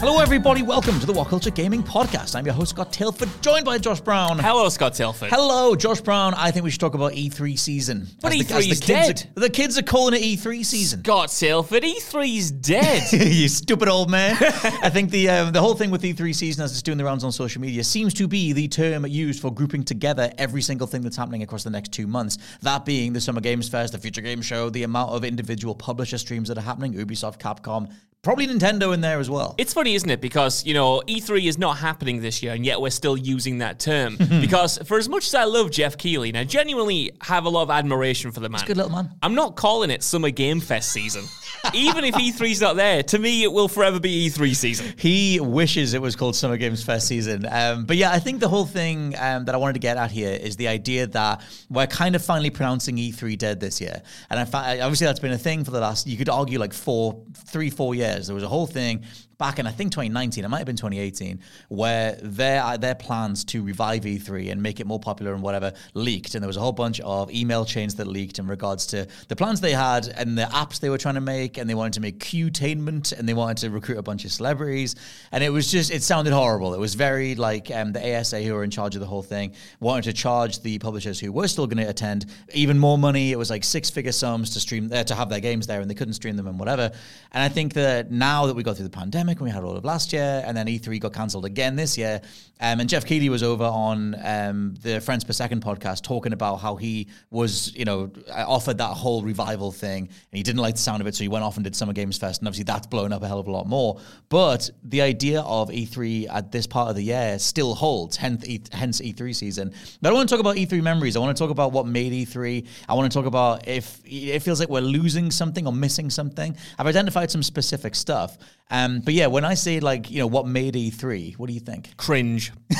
Hello, everybody. Welcome to the WhatCulture Gaming Podcast. I'm your host, Scott Tilford, joined by Josh Brown. Hello, Scott Tilford. Hello, Josh Brown. I think we should talk about E3 season. But As the- as E3 the is kids dead. Are, the kids are calling it E3 season. Scott Tilford, E3's dead. you stupid old man. I think the um, the whole thing with E3 season, as it's doing the rounds on social media, seems to be the term used for grouping together every single thing that's happening across the next two months. That being the Summer Games Fest, the Future Game Show, the amount of individual publisher streams that are happening, Ubisoft, Capcom, probably Nintendo in there as well. It's funny, isn't it? Because, you know, E3 is not happening this year, and yet we're still using that term. because for as much as I love Geoff Keighley, and I genuinely have a lot of admiration for the man, a good little man. I'm not calling it Summer Game Fest season. Even if E3's not there, to me, it will forever be E3 season. He wishes it was called Summer Games Fest season. Um, but yeah, I think the whole thing um, that I wanted to get at here is the idea that we're kind of finally pronouncing E3 dead this year. And I fi- obviously that's been a thing for the last, you could argue like four, three, four years. There was a whole thing back in I think 2019, it might have been 2018, where their their plans to revive E3 and make it more popular and whatever leaked, and there was a whole bunch of email chains that leaked in regards to the plans they had and the apps they were trying to make, and they wanted to make Qtainment, and they wanted to recruit a bunch of celebrities, and it was just it sounded horrible. It was very like um, the ESA who were in charge of the whole thing wanted to charge the publishers who were still going to attend even more money. It was like six figure sums to stream uh, to have their games there, and they couldn't stream them and whatever. And I think that now that we got through the pandemic and we had all of last year, and then E3 got cancelled again this year, um, and Geoff Keighley was over on um, the Friends Per Second podcast talking about how he was, you know, offered that whole revival thing, and he didn't like the sound of it, so he went off and did Summer Games Fest, and obviously that's blown up a hell of a lot more. But the idea of E3 at this part of the year still holds, hence, E- hence E3 season. But I want to talk about E3 memories. I want to talk about what made E3. I want to talk about if it feels like we're losing something or missing something. I've identified some specific stuff. Um, but yeah, when I say like, you know, what made E3, what do you think? Cringe.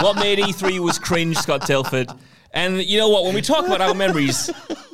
what made E3 was cringe, Scott Tilford. And you know what? When we talk about our memories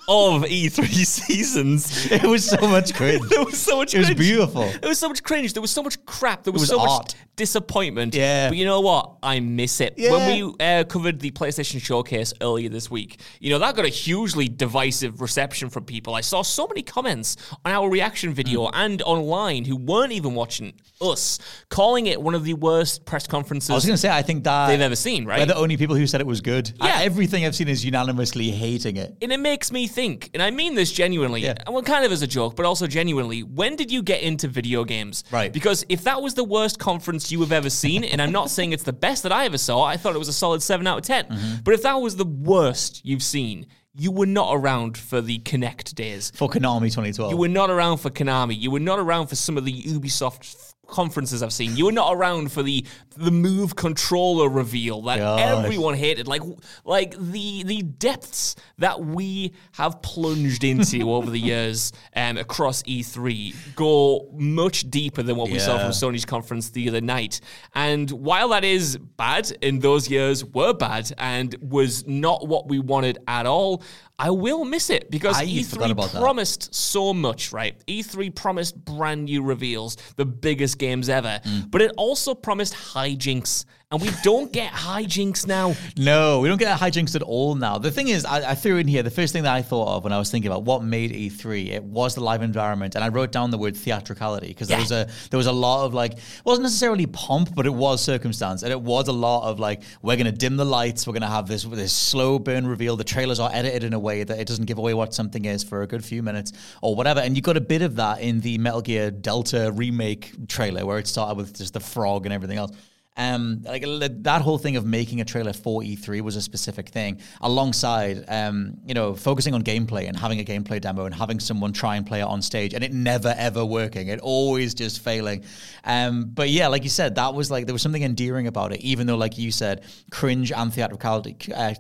of E3 seasons, It was so much cringe. there was so much Cringe. It was beautiful. There was so much cringe. There was so much crap. There was, was so art. much disappointment. Yeah. But you know what? I miss it. Yeah. When we uh, covered the PlayStation Showcase earlier this week, you know, that got a hugely divisive reception from people. I saw so many comments on our reaction video Mm. and online who weren't even watching us, calling it one of the worst press conferences I was going to say, I think that they've ever seen, right? We're the only people who said it was good. Yeah. I- everything I've seen is unanimously hating it. And it makes me think, and I mean this genuinely, Yeah. well, kind of as a joke, but also genuinely, when did you get into video games? Right. Because if that was the worst conference you have ever seen, and I'm not saying it's the best that I ever saw, I thought it was a solid 7 out of 10. Mm-hmm. But if that was the worst you've seen, you were not around for the Kinect days. For Konami 2012. You were not around for Konami. You were not around for some of the Ubisoft conferences I've seen. You were not around for the the Move controller reveal that God. everyone hated. Like like the the depths that we have plunged into over the years um, across E3 go much deeper than what we saw from Sony's conference the other night. And while that is bad, in those years were bad and was not what we wanted at all. I will miss it because I forgot E3 about that. promised so much, right? E3 promised brand new reveals, the biggest games ever, Mm. but it also promised hijinks. And we don't get hijinks now. No, we don't get hijinks at all now. The thing is, I, I, threw in here the first thing that I thought of when I was thinking about what made E3. It was the live environment, and I wrote down the word theatricality because yeah. there was a there was a lot of like it wasn't necessarily pomp, but it was circumstance, and it was a lot of like we're going to dim the lights, we're going to have this this slow burn reveal. The trailers are edited in a way that it doesn't give away what something is for a good few minutes or whatever, and you got a bit of that in the Metal Gear Delta remake trailer where it started with just the frog and everything else. Um, like that whole thing of making a trailer for E3 was a specific thing, alongside um, you know focusing on gameplay and having a gameplay demo and having someone try and play it on stage and it never ever working, it always just failing. Um, but yeah, like you said, that was like there was something endearing about it, even though like you said, cringe and theatricality, uh,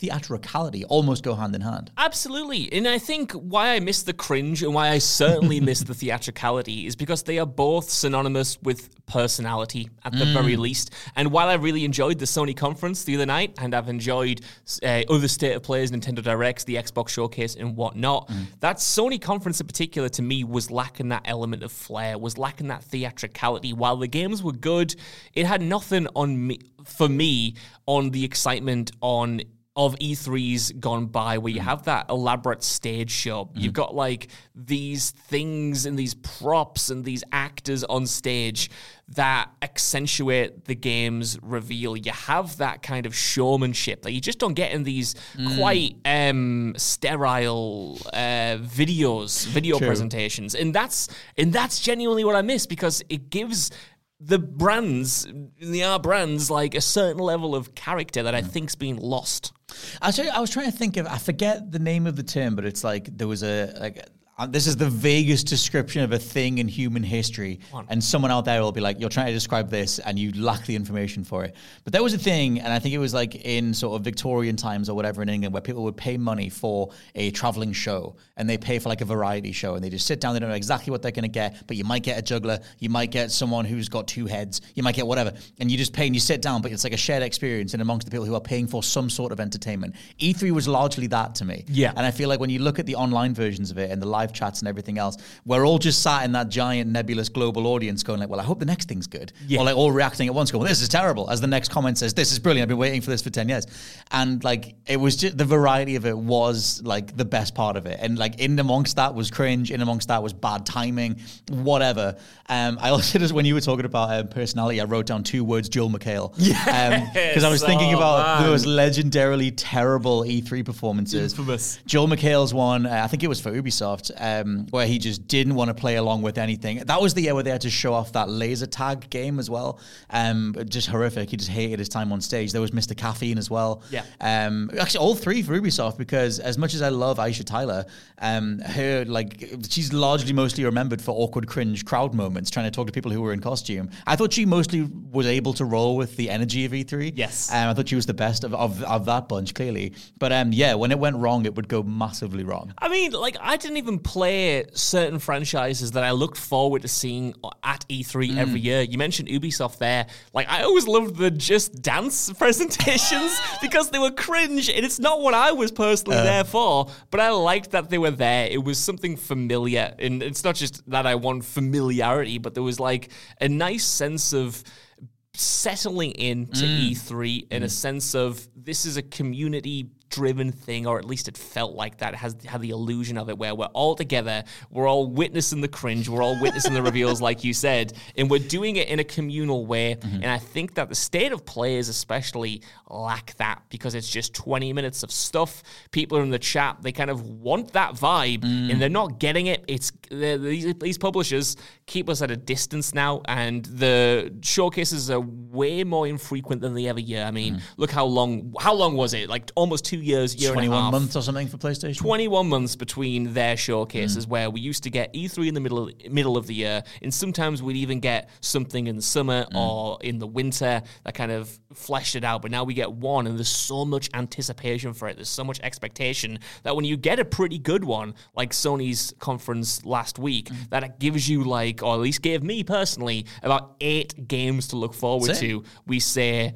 theatricality almost go hand in hand. Absolutely, and I think why I miss the cringe and why I certainly miss the theatricality is because they are both synonymous with personality at the mm. very least least. And while I really enjoyed the Sony conference the other night, and I've enjoyed uh, other State of Plays, Nintendo Directs, the Xbox Showcase, and whatnot, mm. that Sony conference in particular to me was lacking that element of flair, was lacking that theatricality. While the games were good, it had nothing on me for me on the excitement on of E3s gone by where you mm. have that elaborate stage show. Mm. You've got like these things and these props and these actors on stage that accentuate the game's reveal. You have that kind of showmanship that you just don't get in these mm. quite um, sterile uh, videos, video True. presentations, and that's and that's genuinely what I miss because it gives the brands, the R brands, like a certain level of character that I mm. think's been lost. I was trying to think of, I forget the name of the term, but it's like there was a like uh, this is the vaguest description of a thing in human history. And someone out there will be like, you're trying to describe this and you lack the information for it. But there was a thing, and I think it was like in sort of Victorian times or whatever in England, where people would pay money for a traveling show and they pay for like a variety show and they just sit down, they don't know exactly what they're going to get, but you might get a juggler, you might get someone who's got two heads, you might get whatever. And you just pay and you sit down, but it's like a shared experience and amongst the people who are paying for some sort of entertainment. E3 was largely that to me. Yeah. And I feel like when you look at the online versions of it and the live live chats and everything else, we're all just sat in that giant nebulous global audience going like, well, I hope the next thing's good. Yeah. Or like all reacting at once going, well, this is terrible. As the next comment says, this is brilliant. I've been waiting for this for 10 years. And like, it was just, the variety of it was like the best part of it. And like in amongst that was cringe, in amongst that was bad timing, whatever. Um, I also just, when you were talking about um, personality, I wrote down two words, Joel McHale. Yeah. Because um, I was thinking oh, about man. those legendarily terrible E3 performances. Infamous. Joel McHale's one, uh, I think it was for Ubisoft um, where he just didn't want to play along with anything. That was the year where they had to show off that laser tag game as well. Um, just horrific. He just hated his time on stage. There was Mr. Caffeine as well. Yeah. Um, actually, all three for Ubisoft because as much as I love Aisha Tyler, um, her like she's largely mostly remembered for awkward, cringe crowd moments, trying to talk to people who were in costume. I thought she mostly was able to roll with the energy of E3. Yes. Um, I thought she was the best of, of, of that bunch, clearly. But um, yeah, when it went wrong, it would go massively wrong. I mean, like I didn't even play certain franchises that I looked forward to seeing at E3 mm. every year. You mentioned Ubisoft there. Like, I always loved the Just Dance presentations because they were cringe, and it's not what I was personally uh. there for, but I liked that they were there. It was something familiar, and it's not just that I want familiarity, but there was like a nice sense of settling into mm. E3 in mm. a sense of this is a community driven thing, or at least it felt like that. It has had the illusion of it where we're all together, we're all witnessing the cringe, we're all witnessing the reveals, like you said, and we're doing it in a communal way. Mm-hmm. And I think that the State of Plays especially lack that because it's just 20 minutes of stuff. People are in the chat, they kind of want that vibe, mm. and they're not getting it. It's these, these publishers keep us at a distance now, and the showcases are way more infrequent than they ever year. I mean, mm. look how long how long was it? Like almost two years, year 21 months or something for PlayStation? 21 months between their showcases, mm. where we used to get E3 in the middle of, middle of the year, and sometimes we'd even get something in the summer mm. or in the winter that kind of fleshed it out. But now we get one, and there's so much anticipation for it. There's so much expectation that when you get a pretty good one, like Sony's conference last week, mm. that it gives you like, or at least gave me personally, about eight games to look forward Same. to. We say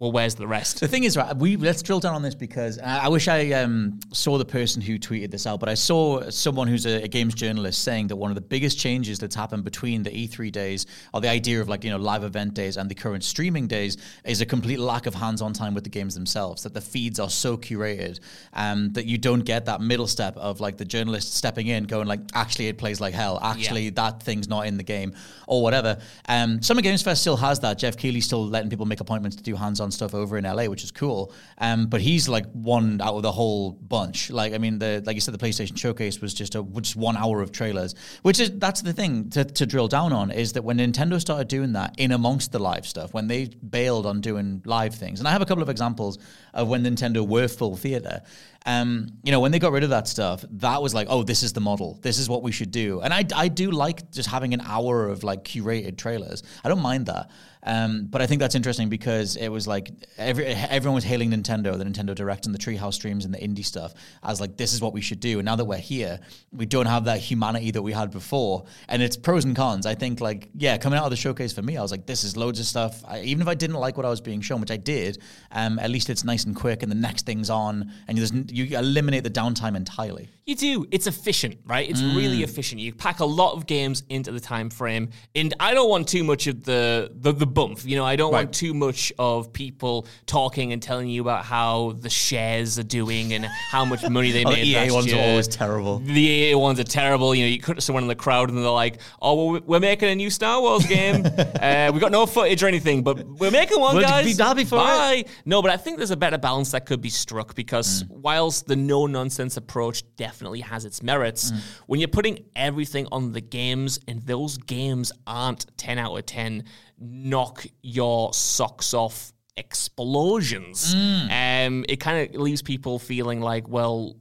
well, where's the rest? The thing is, right, we let's drill down on this because I, I wish I um, saw the person who tweeted this out, but I saw someone who's a, a, games journalist saying that one of the biggest changes that's happened between the E3 days or the idea of like you know live event days and the current streaming days is a complete lack of hands-on time with the games themselves. That the feeds are so curated um, that you don't get that middle step of like the journalist stepping in, going like, actually it plays like hell. Actually, yeah. that thing's not in the game or whatever. Um, Summer Games Fest still has that. Geoff Keighley's still letting people make appointments to do hands-on stuff over in LA, which is cool. Um, but he's like one out of the whole bunch. Like I mean, the like you said, the PlayStation Showcase was just a just one hour of trailers, which is that's the thing to, to drill down on is that when Nintendo started doing that in amongst the live stuff, when they bailed on doing live things, and I have a couple of examples of when Nintendo were full theater. Um, you know, when they got rid of that stuff, that was like, oh, this is the model. This is what we should do. And I, I do like just having an hour of like curated trailers. I don't mind that. Um, but I think that's interesting because it was like every, everyone was hailing Nintendo, the Nintendo Direct and the Treehouse streams and the indie stuff as like this is what we should do. And now that we're here, we don't have that humanity that we had before, and it's pros and cons. I think like yeah, coming out of the showcase for me, I was like, this is loads of stuff. I, even if I didn't like what I was being shown, which I did, um, at least it's nice and quick, and the next thing's on, and you eliminate the downtime entirely. You do. It's efficient, right? It's mm. really efficient. You pack a lot of games into the time frame, and I don't want too much of the the, the bump. You know, I don't right. want too much of people talking and telling you about how the shares are doing and how much money they oh, made. The EA ones year. are always terrible. The EA ones are terrible. You know, you cut someone in the crowd and they're like, "Oh, well, we're making a new Star Wars game. uh, we got no footage or anything, but we're making one, we'll guys. Be happy for Bye." It. No, but I think there's a better balance that could be struck because mm. whilst the no nonsense approach definitely definitely has its merits. Mm. When you're putting everything on the games and those games aren't 10 out of 10, knock your socks off explosions. Mm. Um, it kind of leaves people feeling like, well,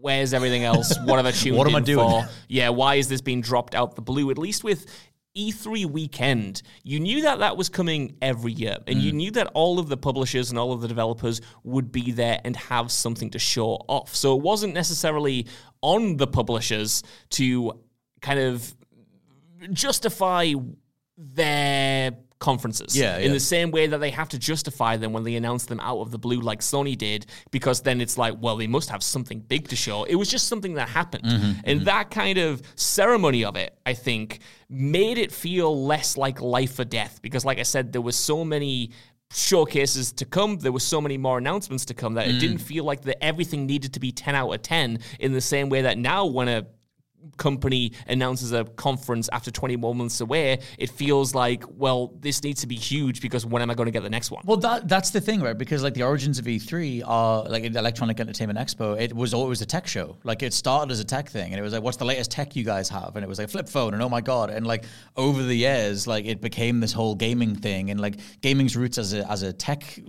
where's everything else? What have I tuned what am I doing? for? Yeah, why is this being dropped out the blue? At least with E3 weekend, you knew that that was coming every year, and mm. you knew that all of the publishers and all of the developers would be there and have something to show off. So it wasn't necessarily on the publishers to kind of justify their conferences. Yeah, In yeah. the same way that they have to justify them when they announce them out of the blue, like Sony did, because then it's like, well, they must have something big to show. It was just something that happened. Mm-hmm, and mm-hmm. that kind of ceremony of it, I think, made it feel less like life or death. Because, like I said, there was so many showcases to come. There were so many more announcements to come that mm. it didn't feel like that everything needed to be 10 out of 10 in the same way that now when a company announces a conference after 21 months away, it feels like, well, this needs to be huge because when am I going to get the next one? Well, that that's the thing, right? Because like the origins of E3 are like Electronic Entertainment Expo. It was always a tech show. Like it started as a tech thing, and it was like, what's the latest tech you guys have? And it was like flip phone, and oh my god, and like over the years, like it became this whole gaming thing, and like gaming's roots as a as a tech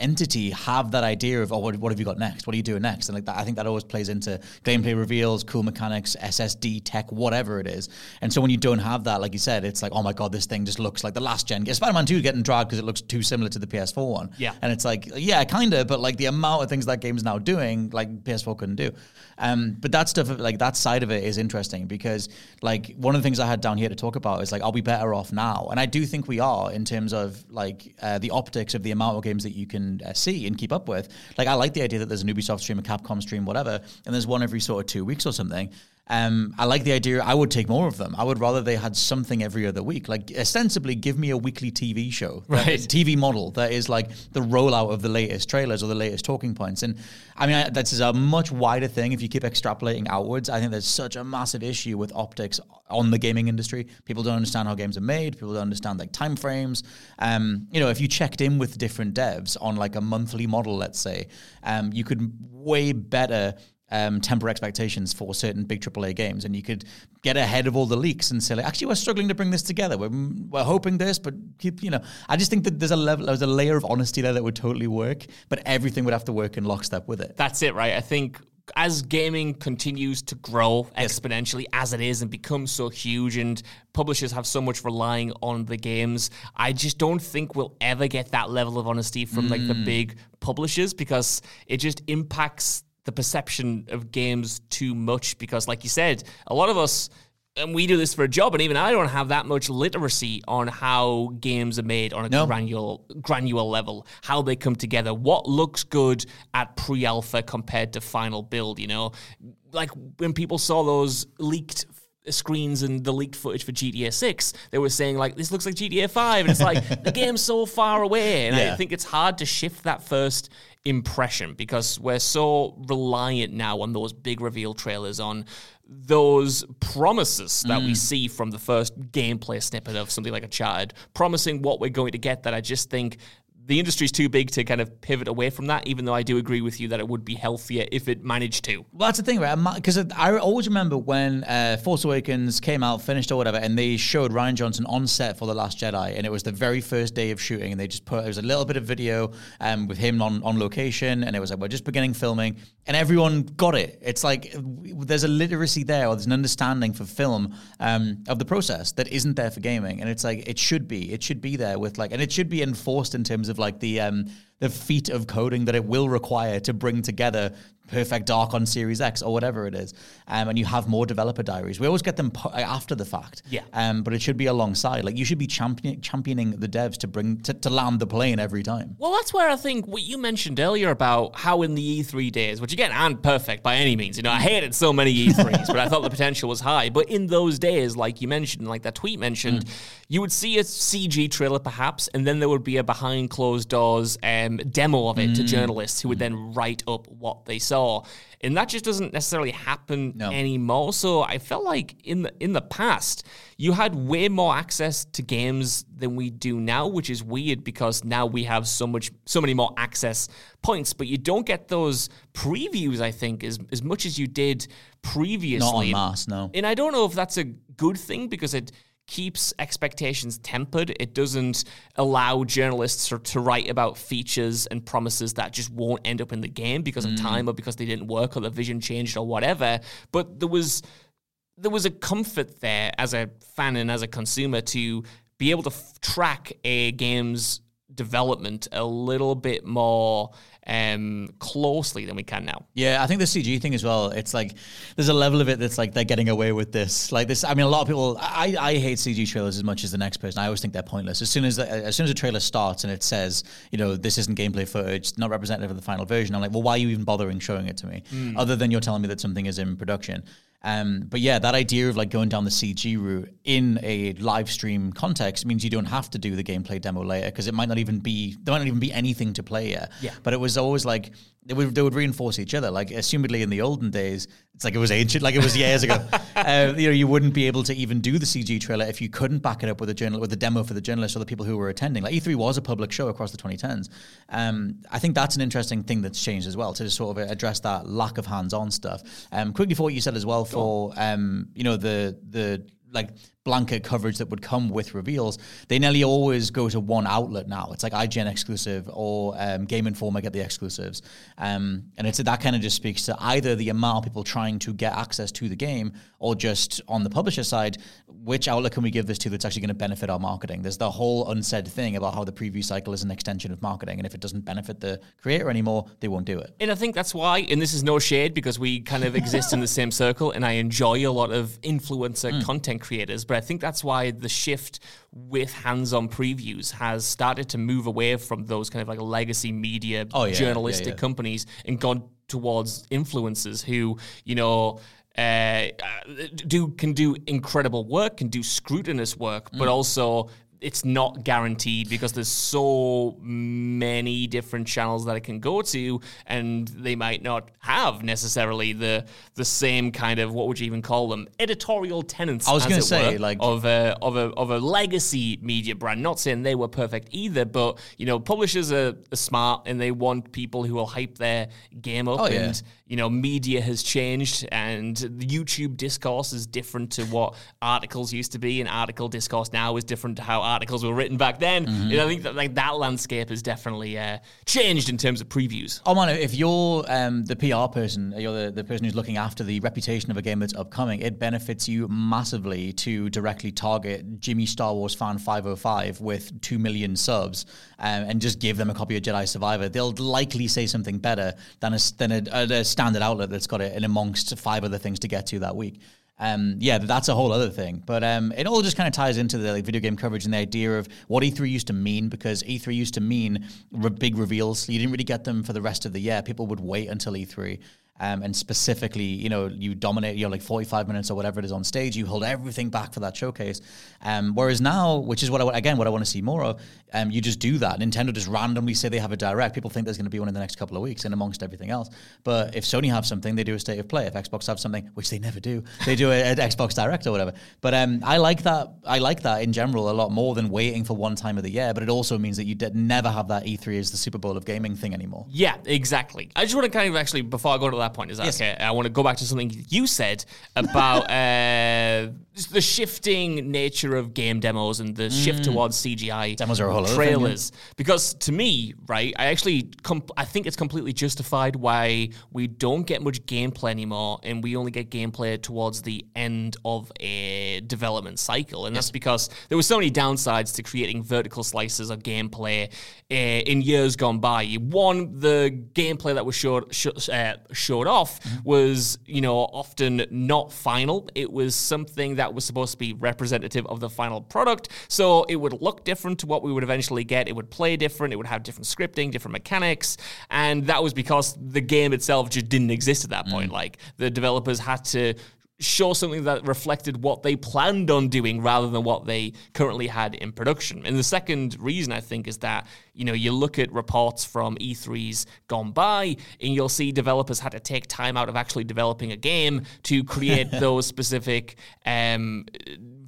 entity have that idea of oh, what, what have you got next? What are you doing next? And like that, I think that always plays into gameplay reveals, cool mechanics, SS SD tech, whatever it is. And so when you don't have that, like you said, it's like, oh my god, this thing just looks like the last gen. Spider-Man 2 getting dragged because it looks too similar to the PS4 one. Yeah. And it's like, yeah, kind of, but like the amount of things that game's now doing, like PS4 couldn't do. Um, but that stuff, like that side of it is interesting because like one of the things I had down here to talk about is like, are we better off now? And I do think we are in terms of like uh, the optics of the amount of games that you can uh, see and keep up with. Like I like the idea that there's an Ubisoft stream, a Capcom stream, whatever, and there's one every sort of two weeks or something. Um, I like the idea. I would take more of them. I would rather they had something every other week. Like ostensibly, give me a weekly TV show, right? TV model that is like the rollout of the latest trailers or the latest talking points. And I mean, I, that's a much wider thing. If you keep extrapolating outwards, I think there's such a massive issue with optics on the gaming industry. People don't understand how games are made. People don't understand like time frames. Um, you know, if you checked in with different devs on like a monthly model, let's say, um, you could way better um, temper expectations for certain big AAA games, and you could get ahead of all the leaks and say, like, actually, we're struggling to bring this together. We're, we're hoping this, but keep, you know, I just think that there's a level, there's a layer of honesty there that would totally work, but everything would have to work in lockstep with it. That's it, right? I think as gaming continues to grow yes. exponentially as it is and becomes so huge and publishers have so much relying on the games i just don't think we'll ever get that level of honesty from mm. like the mm. big publishers because it just impacts the perception of games too much because, like you said, a lot of us and we do this for a job, and even I don't have that much literacy on how games are made on a No. granular granular level, how they come together, what looks good at pre-alpha compared to final build. You know, like when people saw those leaked screens and the leaked footage for GTA 6, they were saying like this looks like GTA 5, and it's like the game's so far away, and I think it's hard to shift that first impression because we're so reliant now on those big reveal trailers on those promises that we mm. see from the first gameplay snippet of something like a Uncharted, promising what we're going to get that I just think the industry's too big to kind of pivot away from that, even though I do agree with you that it would be healthier if it managed to. Well, that's the thing, right? Because I always remember when uh, Force Awakens came out, finished or whatever, and they showed Rian Johnson on set for The Last Jedi, and it was the very first day of shooting, and they just put, it was a little bit of video um, with him on, on location, and it was like, we're just beginning filming, and everyone got it. It's like there's a literacy there, or there's an understanding for film um, of the process that isn't there for gaming, and it's like, it should be. It should be there with like, and it should be enforced in terms of like the, um, the feat of coding that it will require to bring together Perfect Dark on Series X or whatever it is, um, and you have more developer diaries. We always get them pu- after the fact, Yeah. Um, but it should be alongside. Like you should be champion- championing the devs to bring to, to land the plane every time. Well, that's where I think what you mentioned earlier about how in the E3 days, which again aren't perfect by any means, you know, I hated so many E3s, but I thought the potential was high. But in those days, like you mentioned, like that tweet mentioned, you would see a CG trailer perhaps, and then there would be a behind closed doors um, demo of it to journalists who would then write up what they saw. And that just doesn't necessarily happen No. anymore. So I felt like in the in the past, you had way more access to games than we do now, which is weird because now we have so much so many more access points, but you don't get those previews, I think, as as much as you did previously. Not en masse, no. And I don't know if that's a good thing because it keeps expectations tempered. It doesn't allow journalists to, to write about features and promises that just won't end up in the game because of mm. time or because they didn't work or the vision changed or whatever. But there was there was a comfort there as a fan and as a consumer to be able to f- track a game's development a little bit more um, closely than we can now. Yeah, I think the CG thing as well. It's like there's a level of it that's like they're getting away with this. Like this, I mean, a lot of people. I, I hate CG trailers as much as the next person. I always think they're pointless. As soon as the, as soon as a trailer starts and it says, you know, this isn't gameplay footage, not representative of the final version, I'm like, well, why are you even bothering showing it to me? Other than you're telling me that something is in production. Um, but yeah, that idea of like going down the CG route in a live stream context means you don't have to do the gameplay demo later because it might not even be there might not even be anything to play yet. Yeah. But it was always like they would they would reinforce each other. Like assumedly in the olden days, it's like it was ancient, like it was years ago. uh, you know, you wouldn't be able to even do the CG trailer if you couldn't back it up with a journal with a demo for the journalists or the people who were attending. Like E3 was a public show across the 2010s. Um, I think that's an interesting thing that's changed as well to sort of address that lack of hands-on stuff. Um, quickly for what you said as well for um, you know the the like blanket coverage that would come with reveals, they nearly always go to one outlet now. It's like IGN exclusive or um, Game Informer get the exclusives, um, and it's that kind of just speaks to either the amount of people trying to get access to the game, or just on the publisher side, which outlet can we give this to that's actually going to benefit our marketing? There's the whole unsaid thing about how the preview cycle is an extension of marketing, and if it doesn't benefit the creator anymore, they won't do it. And I think that's why, and this is no shade because we kind of exist in the same circle, and I enjoy a lot of influencer content creators. But I think that's why the shift with hands-on previews has started to move away from those kind of like legacy media Oh, yeah, yeah, journalistic yeah. companies and gone towards influencers who, you know. Uh, do can do incredible work, can do scrutinous work, but also it's not guaranteed because there's so many different channels that it can go to, and they might not have necessarily the the same kind of what would you even call them editorial tenants. I was as gonna it say, were, like- of a of a of a legacy media brand. Not saying they were perfect either, but you know, publishers are, are smart and they want people who will hype their game up Oh, yeah. and you know, media has changed and the YouTube discourse is different to what articles used to be, and article discourse now is different to how articles were written back then. Mm-hmm. I think that like that landscape has definitely uh, changed in terms of previews. Oh man, if you're um, the PR person, you're the, the person who's looking after the reputation of a game that's upcoming, it benefits you massively to directly target Jimmy Star Wars fan 505 with 2 million subs um, and just give them a copy of Jedi Survivor. They'll likely say something better than a, than a, a, a standard outlet that's got it in amongst five other things to get to that week. Um, yeah, that's a whole other thing. But um, it all just kind of ties into the like, video game coverage and the idea of what E3 used to mean, because E3 used to mean re- big reveals. You didn't really get them for the rest of the year. People would wait until E3. Um, and specifically, you know, you dominate, you're like 45 minutes or whatever it is on stage, you hold everything back for that showcase. Um, whereas now, which is what I, again, what I want to see more of, um, you just do that. Nintendo just randomly say they have a direct. People think there's going to be one in the next couple of weeks and amongst everything else. But if Sony have something, they do a state of play. If Xbox have something, which they never do, they do an Xbox Direct or whatever. But um, I like that. I like that in general a lot more than waiting for one time of the year. But it also means that you never have that E3 as the Super Bowl of gaming thing anymore. Yeah, exactly. I just want to kind of actually, before I go to that point, is that Yes. okay? I want to go back to something you said about uh, the shifting nature of game demos and the shift towards CGI Mm. Demos are other thing, yeah. trailers. Because to me, right, I actually, com- I think it's completely justified why we don't get much gameplay anymore, and we only get gameplay towards the end of a development cycle, and that's because there were so many downsides to creating vertical slices of gameplay uh, in years gone by. One, the gameplay that was showed sh- uh, showed off was, you know, often not final. It was something that was supposed to be representative of the final product, so it would look different to what we would eventually get. It would play different. It would have different scripting, different mechanics, and that was because the game itself just didn't exist at that point. Mm. Like the developers had to show something that reflected what they planned on doing rather than what they currently had in production. And the second reason I think is that, you know, you look at reports from E3s gone by and you'll see developers had to take time out of actually developing a game to create those specific um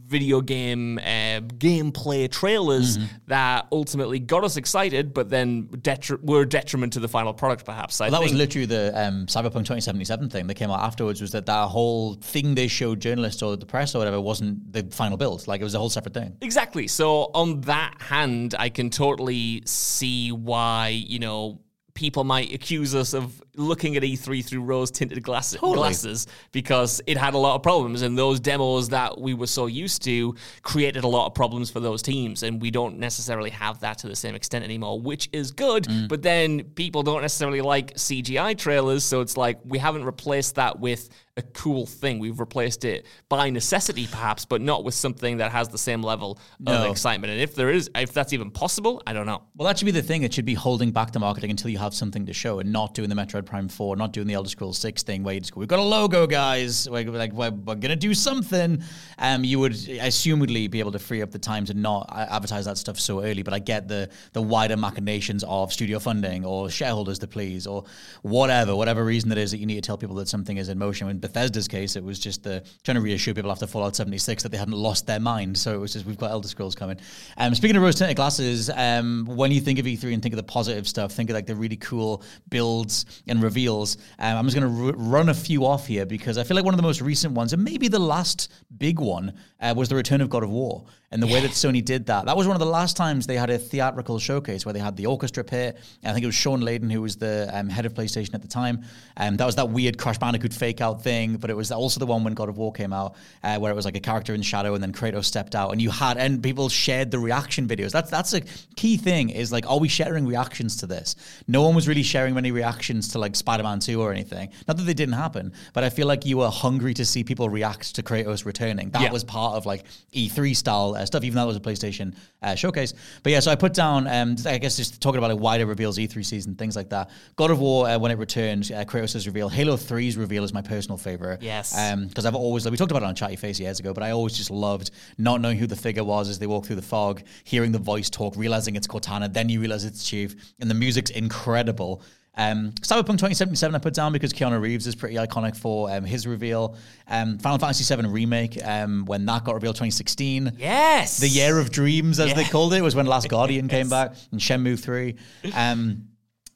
video game uh, gameplay trailers that ultimately got us excited, but then detri- were a detriment to the final product, perhaps. I Well, that was literally the um, Cyberpunk 2077 thing that came out afterwards. Was that that whole thing they showed journalists or the press or whatever wasn't the final build? Like it was a whole separate thing. Exactly. So on that hand, I can totally see why you know people might accuse us of looking at E3 through rose tinted glass- glasses because it had a lot of problems, and those demos that we were so used to created a lot of problems for those teams, and we don't necessarily have that to the same extent anymore, which is good. Mm. But then people don't necessarily like CGI trailers, so it's like we haven't replaced that with a cool thing. We've replaced it by necessity, perhaps, but not with something that has the same level No. of excitement. And if there is, if that's even possible, I don't know. Well, that should be the thing. It should be holding back the marketing until you have something to show, and not doing the Metroid Prime Four, not doing the Elder Scrolls Six thing where you just go, "We've got a logo, guys. We're like we're, we're gonna do something." Um, you would assumedly be able to free up the time to not advertise that stuff so early. But I get the the wider machinations of studio funding or shareholders to please or whatever, whatever reason it is that you need to tell people that something is in motion. In Bethesda's case, it was just the trying to reassure people after Fallout 76 that they hadn't lost their mind. So it was just we've got Elder Scrolls coming. Um, speaking of rose tinted glasses, um, when you think of E3 and think of the positive stuff, think of like the really cool builds and reveals. Um, I'm just going to r- run a few off here because I feel like one of the most recent ones, and maybe the last big one, uh, was the return of God of War. And the way that Sony did that, that was one of the last times they had a theatrical showcase where they had the orchestra pit. I think it was Shawn Layden who was the um, head of PlayStation at the time. Um, that was that weird Crash Bandicoot fake out thing, but it was also the one when God of War came out, uh, where it was like a character in shadow and then Kratos stepped out, and you had and people shared the reaction videos. That's that's a key thing. Is like, are we sharing reactions to this? No one was really sharing many reactions to like Spider-Man Two or anything. Not that they didn't happen, but I feel like you were hungry to see people react to Kratos returning. That Yeah. was part of like E3 style uh, stuff, even though it was a PlayStation uh, showcase. But yeah, so I put down, um, I guess just talking about like wider reveals, E3 season, things like that. God of War, uh, when it returned, uh, Kratos' reveal. Halo 3's reveal is my personal favorite. Yes. Because I've always, like, we talked about it on Chatty Face years ago, but I always just loved not knowing who the figure was as they walk through the fog, hearing the voice talk, realizing it's Cortana, then you realize it's Chief, and the music's incredible. Um, Cyberpunk 2077 I put down because Keanu Reeves is pretty iconic for um, his reveal. Um, Final Fantasy VII Remake, um, when that got revealed 2016. Yes. The Year of Dreams, as they called it, was when Last Guardian came back and Shenmue 3.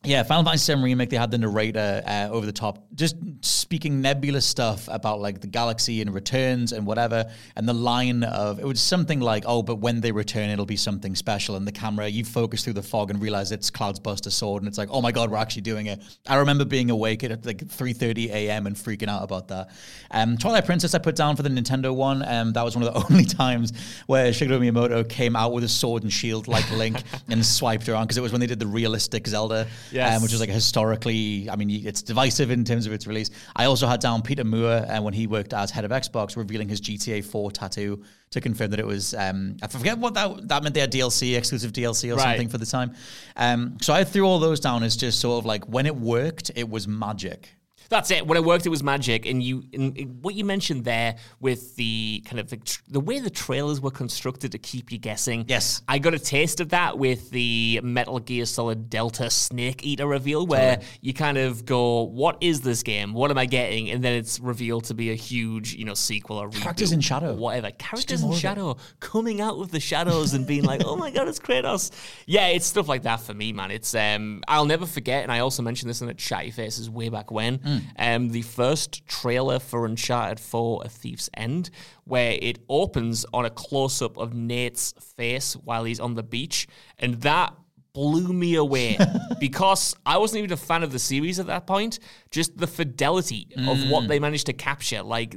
Yeah, Final Fantasy VII Remake, they had the narrator uh, over the top, just speaking nebulous stuff about like the galaxy and returns and whatever. And the line of it was something like, oh, but when they return, it'll be something special. And the camera, you focus through the fog and realize it's Cloud's Buster Sword. And it's like, oh my God, we're actually doing it. I remember being awake at like 3.30 a.m. and freaking out about that. Um, Twilight Princess, I put down for the Nintendo one. Um, that was one of the only times where Shigeru Miyamoto came out with a sword and shield like Link and swiped around because it was when they did the realistic Zelda Yes. um, which was like historically, I mean, it's divisive in terms of its release. I also had down Peter Moore uh, when he worked as head of Xbox, revealing his GTA 4 tattoo to confirm that it was. Um, I forget what that that meant. They had DLC, exclusive DLC or Right. something for the time. Um, so I threw all those down as just sort of like when it worked, it was magic. That's it. When it worked, it was magic. And you, and what you mentioned there with the kind of the, the way the trailers were constructed to keep you guessing. Yes. I got a taste of that with the Metal Gear Solid Delta Snake Eater reveal, where you kind of go, "What is this game? What am I getting?" And then it's revealed to be a huge, you know, sequel or Characters reboot, in shadow. whatever. Characters in shadow coming out of the shadows and being like, "Oh my god, it's Kratos." Yeah, it's stuff like that for me, man. It's um, I'll never forget, and I also mentioned this in a chatty faces way back when. Hmm. Um, the first trailer for Uncharted 4: A Thief's End, where it opens on a close up of Nate's face while he's on the beach, and that blew me away because I wasn't even a fan of the series at that point. Just the fidelity of what they managed to capture, like.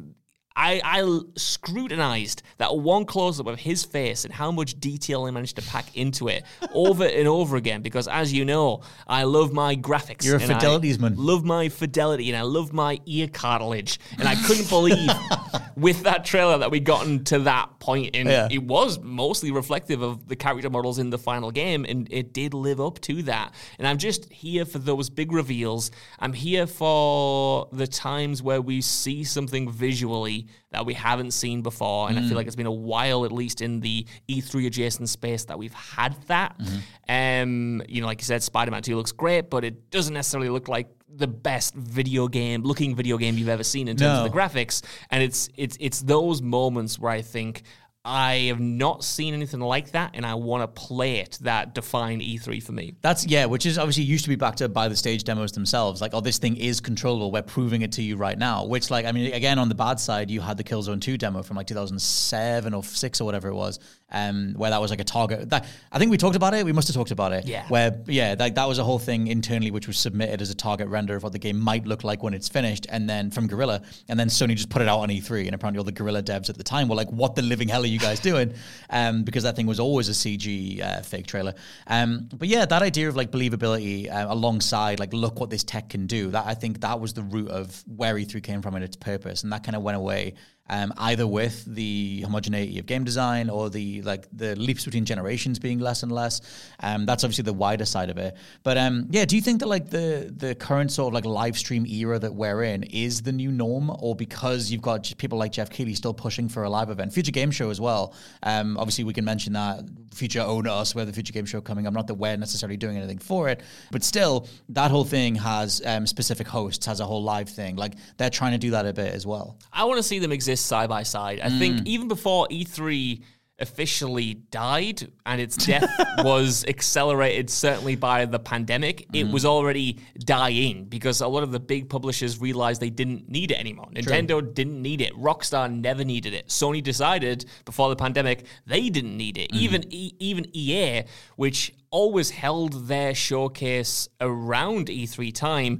I, I scrutinized that one close up of his face and how much detail they managed to pack into it over and over again. Because as you know, I love my graphics. You're a and fidelities-man. Love my fidelity and I love my ear cartilage. And I couldn't believe with that trailer that we'd gotten to that point. point and Yeah. it was mostly reflective of the character models in the final game and it did live up to that. And I'm just here for those big reveals. I'm here for the times where we see something visually that we haven't seen before. And I feel like it's been a while, at least in the E3 adjacent space, that we've had that. Um, you know, like you said, Spider Man 2 looks great, but it doesn't necessarily look like the best video game looking video game you've ever seen in terms of the graphics. And it's it's it's those moments where I think I have not seen anything like that, and I want to play it that define E3 for me. That's yeah, which is obviously used to be backed up by the stage demos themselves. Like, oh, this thing is controllable. We're proving it to you right now. Which, like, I mean, again, on the bad side, you had the Killzone Two demo from like 2007 or six or whatever it was, um, where that was like a target. That I think we talked about it. We must have talked about it. Yeah. Where yeah, like that was a whole thing internally, which was submitted as a target render of what the game might look like when it's finished, and then from Guerrilla, and then Sony just put it out on E3, and apparently all the Guerrilla devs at the time were like, "What the living hell are you guys doing?" Um, because that thing was always a CG uh, fake trailer. Um, but yeah, that idea of like believability uh, alongside like look what this tech can do. That I think that was the root of where E3 came from and its purpose, and that kind of went away. Um, either with the homogeneity of game design or the like the leaps between generations being less and less. Um, that's obviously the wider side of it. But um, yeah, do you think that like the the current sort of like live stream era that we're in is the new norm, or because you've got people like Geoff Keighley still pushing for a live event, future game show as well? Um, obviously, we can mention that future own us, the future game show coming. I'm not that we're necessarily doing anything for it, but still, that whole thing has um, specific hosts, has a whole live thing. Like they're trying to do that a bit as well. I want to see them exist side by side. I think mm. even before E3 officially died and its death was accelerated certainly by the pandemic, it mm. was already dying because a lot of the big publishers realized they didn't need it anymore. Nintendo didn't need it. Rockstar never needed it. Sony decided before the pandemic they didn't need it. Mm-hmm. Even e- even EA, which always held their showcase around E3 time,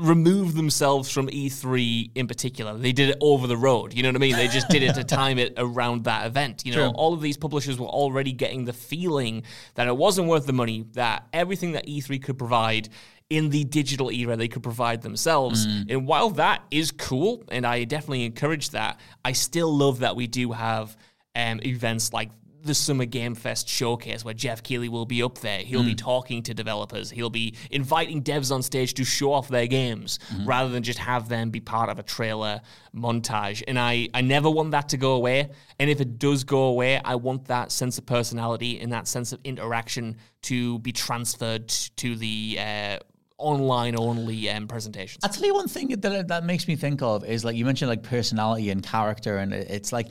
Remove themselves from E3 in particular. They did it over the road. You know what I mean? They just did it to time it around that event. You know, True. all of these publishers were already getting the feeling that it wasn't worth the money, that everything that E3 could provide in the digital era they could provide themselves. And while that is cool, and I definitely encourage that, I still love that we do have um, events like the Summer Game Fest showcase where Geoff Keighley will be up there. He'll be talking to developers. He'll be inviting devs on stage to show off their games rather than just have them be part of a trailer montage. And I, I never want that to go away. And if it does go away, I want that sense of personality and that sense of interaction to be transferred to the uh, online only um, presentations. I'll tell you one thing that that makes me think of is like you mentioned like personality and character, and it's like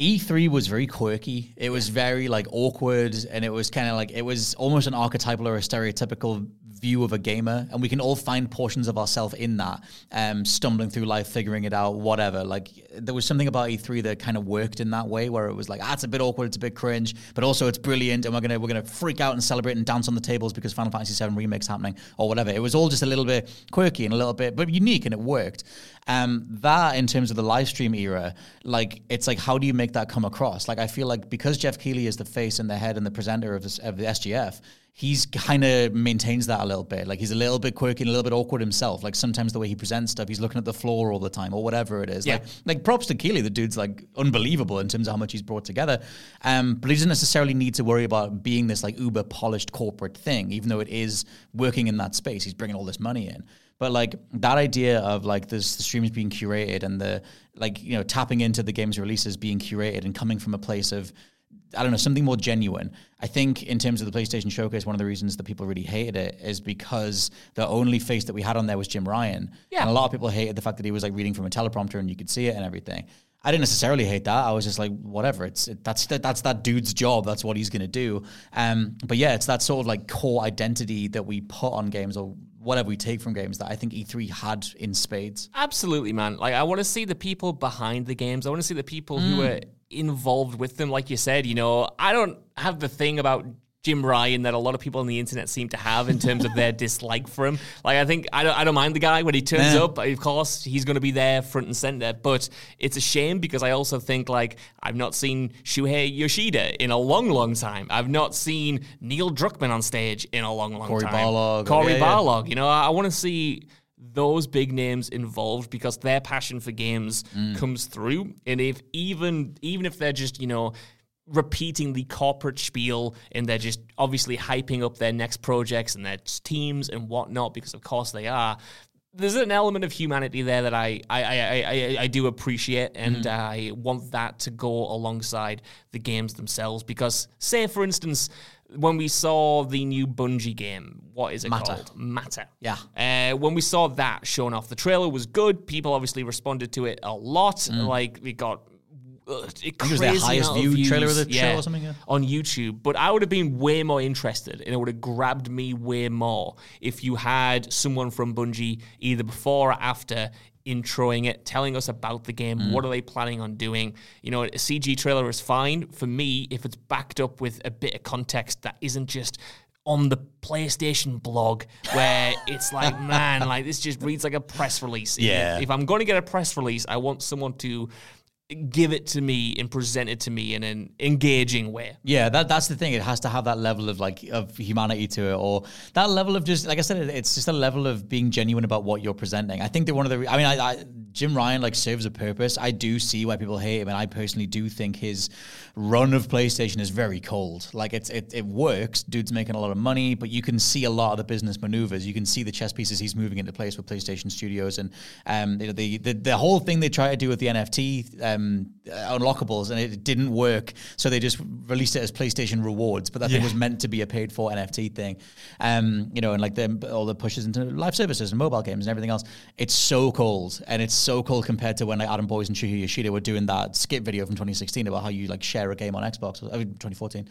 E3 was very quirky. It was very like awkward, and it was kind of like it was almost an archetypal or a stereotypical view of a gamer, and we can all find portions of ourselves in that, um, stumbling through life, figuring it out, whatever. Like there was something about E3 that kind of worked in that way, where it was like, ah, it's a bit awkward, it's a bit cringe, but also it's brilliant, and we're gonna we're gonna freak out and celebrate and dance on the tables because Final Fantasy VII remake's happening or whatever. It was all just a little bit quirky and a little bit, but unique, and it worked. Um, that in terms of the live stream era, like it's like how do you make that come across? Like I feel like because Geoff Keighley is the face and the head and the presenter of, this, of the SGF, he's kind of maintains that a little bit. Like he's a little bit quirky and a little bit awkward himself. Like sometimes the way he presents stuff, he's looking at the floor all the time or whatever it is. Yeah. Like like props to Keighley, the dude's like unbelievable in terms of how much he's brought together. Um, but he doesn't necessarily need to worry about being this like uber polished corporate thing, even though it is working in that space. He's bringing all this money in. But like that idea of like this the streams being curated and the like you know tapping into the game's releases being curated and coming from a place of I don't know something more genuine. I think in terms of the PlayStation Showcase, one of the reasons that people really hated it is because the only face that we had on there was Jim Ryan, Yeah. and a lot of people hated the fact that he was like reading from a teleprompter and you could see it and everything. I didn't necessarily hate that. I was just like, whatever. It's it, that's that, that's that dude's job. That's what he's gonna do. Um, but yeah, it's that sort of like core identity that we put on games or whatever we take from games that I think E3 had in spades. Absolutely, man. Like I want to see the people behind the games. I want to see the people who are involved with them. Like you said, you know, I don't have the thing about Jim Ryan that a lot of people on the internet seem to have in terms of their dislike for him. Like I think I don't I don't mind the guy when he turns Yeah. up. Of course, he's going to be there front and center. But it's a shame because I also think like I've not seen Shuhei Yoshida in a long, long time. I've not seen Neil Druckmann on stage in a long, long Cory time. Barlog. Cory Yeah, yeah. Barlog. You know, I, I want to see those big names involved because their passion for games Mm. comes through. And if even even if they're just you know repeating the corporate spiel and they're just obviously hyping up their next projects and their teams and whatnot because of course they are. There's an element of humanity there that I I, I, I, I do appreciate, and I want that to go alongside the games themselves. Because, say, for instance, when we saw the new Bungie game, what is it Matter. called? Matter. Yeah. Uh, when we saw that shown off, the trailer was good. People obviously responded to it a lot. Like it got. Uh, it, Mm. it was their crazy highest of viewed trailer of views, the show or something, yeah. on YouTube. But I would have been way more interested, and it would have grabbed me way more if you had someone from Bungie either before or after introing it, telling us about the game. Mm. What are they planning on doing? You know, a CG trailer is fine for me if it's backed up with a bit of context that isn't just on the PlayStation blog where it's like, man, like this just reads like a press release. Yeah. If I'm going to get a press release, I want someone to give it to me and present it to me in an engaging way. Yeah, that that's the thing. It has to have that level of like of humanity to it, or that level of just like I said, it's just a level of being genuine about what you're presenting. I think that one of the, I mean, I, I, Jim Ryan like serves a purpose. I do see why people hate him, and I personally do think his run of PlayStation is very cold. Like it's it, it works. Dude's making a lot of money, but you can see a lot of the business maneuvers. You can see the chess pieces he's moving into place with PlayStation Studios, and um, you know, the, the the whole thing they try to do with the NFT um, uh, unlockables, and it didn't work. So they just released it as PlayStation Rewards, but that thing was meant to be a paid for NFT thing. Um, you know, and like the all the pushes into live services and mobile games and everything else. It's so cold, and it's so cold compared to when like Adam Boyes and Shuhei Yoshida were doing that skip video from 2016 about how you like share a game on Xbox. I mean, 2014.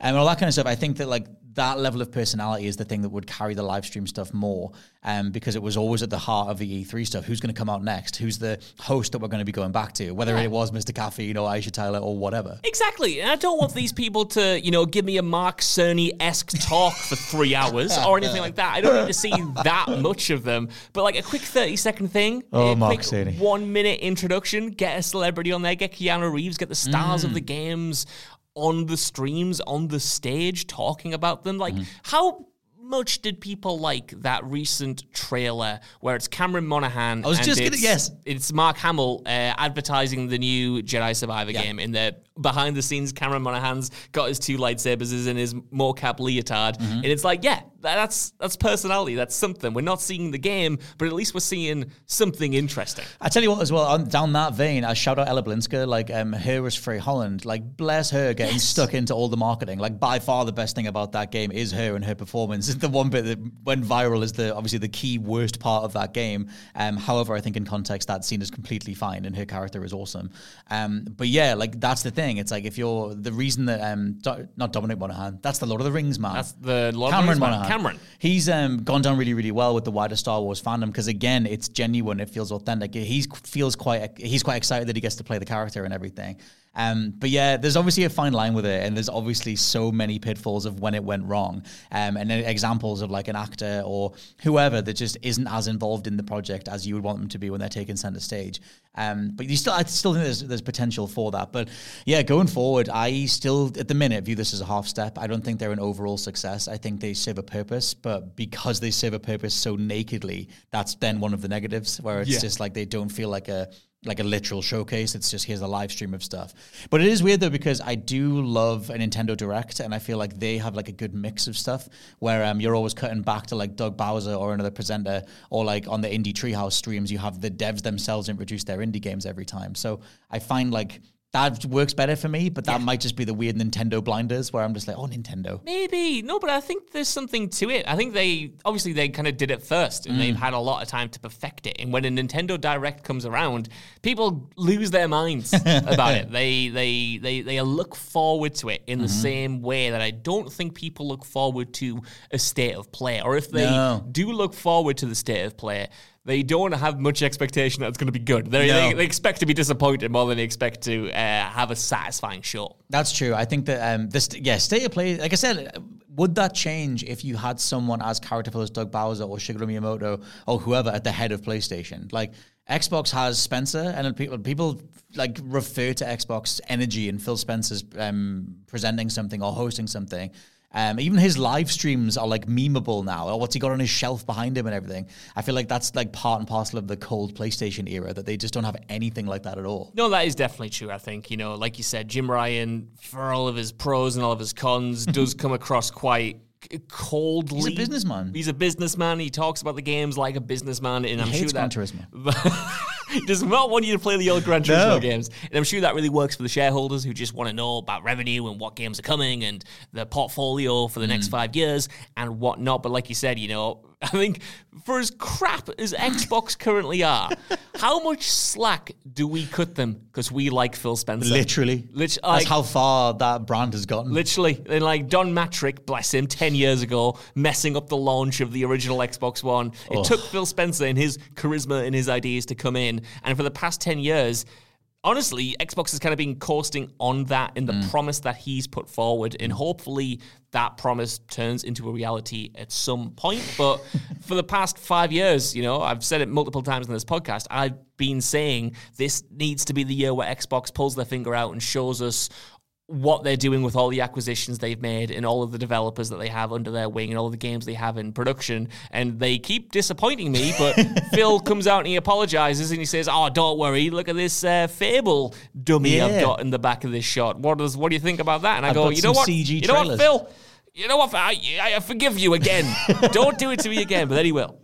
And all that kind of stuff. I think that like that level of personality is the thing that would carry the live stream stuff more, um, because it was always at the heart of the E3 stuff. Who's going to come out next? Who's the host that we're going to be going back to? Whether it was Mr. Caffeine or Aisha Tyler or whatever. Exactly. And I don't want these people to, you know, give me a Mark Cerny esque talk for three hours or anything like that. I don't need to see that much of them. But like a quick 30 second thing, Oh, a Mark quick Cerny. one minute introduction, get a celebrity on there, get Keanu Reeves, get the stars of the Mm. games on the streams, on the stage, talking about them. Like, Mm-hmm. how much did people like that recent trailer where it's Cameron Monaghan? I was just gonna- yes. it's Mark Hamill uh, advertising the new Jedi Survivor game. In the behind the scenes, Cameron Monaghan's got his two lightsabers in his mocap leotard, Mm-hmm. and it's like, yeah, that's that's personality. That's something. We're not seeing the game, but at least we're seeing something interesting. I tell you what, as well, on, down that vein, I shout out Ella Balinska, like um, her as Frey Holland, like bless her getting stuck into all the marketing. Like by far the best thing about that game is her and her performance. The one bit that went viral is the obviously the key worst part of that game. Um, however, I think in context that scene is completely fine and her character is awesome. Um, but yeah, like that's the thing. It's like if you're the reason that um, Do- not Dominic Monaghan, that's the Lord of the Rings man. That's the Lord of the Cameron Rings man. Monaghan. Cameron. He's um, gone down really, really well with the wider Star Wars fandom because again, it's genuine. It feels authentic. He feels quite. He's quite excited that he gets to play the character and everything. Um, but yeah, there's obviously a fine line with it, and there's obviously so many pitfalls of when it went wrong, um, and then examples of like an actor or whoever that just isn't as involved in the project as you would want them to be when they're taking center stage. Um, but you still, I still think there's there's potential for that. But yeah, going forward, I still at the minute view this as a half step. I don't think they're an overall success. I think they serve a purpose, but because they serve a purpose so nakedly, that's then one of the negatives where it's Yeah. just like they don't feel like a like a literal showcase. It's just here's a live stream of stuff. But it is weird though because I do love a Nintendo Direct, and I feel like they have like a good mix of stuff where um you're always cutting back to like Doug Bowser or another presenter, or like on the Indie Treehouse streams, you have the devs themselves introduce their indie games every time. So I find like. That works better for me, but that might just be the weird Nintendo blinders where I'm just like, oh, Nintendo. Maybe no, but I think there's something to it. I think they obviously they kind of did it first, and Mm. they've had a lot of time to perfect it. And when a Nintendo Direct comes around, people lose their minds about it. They they they they look forward to it in the Mm-hmm. same way that I don't think people look forward to a state of play, or if they No. do look forward to the state of play. They don't have much expectation that it's going to be good. They, No. they, they expect to be disappointed more than they expect to uh, have a satisfying show. That's true. I think that um, this, yeah, state of play. Like I said, would that change if you had someone as characterful as Doug Bowser or Shigeru Miyamoto or whoever at the head of PlayStation? Like Xbox has Spencer, and people people like refer to Xbox energy and Phil Spencer's um, presenting something or hosting something. Um, even his live streams are like memeable now. Or what's he got on his shelf behind him and everything. I feel like that's like part and parcel of the cold PlayStation era that they just don't have anything like that at all. No, that is definitely true. I think you know, like you said, Jim Ryan, for all of his pros and all of his cons, does come across quite coldly. He's a businessman. He's a businessman. He talks about the games like a businessman, and I'm hates sure that he does not want you to play the old Gran Turismo No. games. And I'm sure that really works for the shareholders who just want to know about revenue and what games are coming and the portfolio for the Mm. next five years and whatnot. But like you said, you know, I think for as crap as Xbox currently are, how much slack do we cut them because we like Phil Spencer? Literally. Lit- That's how far that brand has gotten. Literally, and like Don Mattrick, bless him, ten years ago, messing up the launch of the original Xbox One. It took Phil Spencer and his charisma and his ideas to come in, and for the past ten years, honestly, Xbox has kind of been coasting on that in the Mm. promise that he's put forward, and hopefully that promise turns into a reality at some point. But for the past five years, you know, I've said it multiple times in this podcast, I've been saying this needs to be the year where Xbox pulls their finger out and shows us what they're doing with all the acquisitions they've made and all of the developers that they have under their wing and all the games they have in production. And they keep disappointing me, but Phil comes out and he apologizes and he says, Oh, don't worry, look at this uh, Fable dummy I've got in the back of this shot. What does what do you think about that? And I I've go, you know what? CG you know what. Phil? You know what? I, I forgive you again. don't do it to me again, but then he will.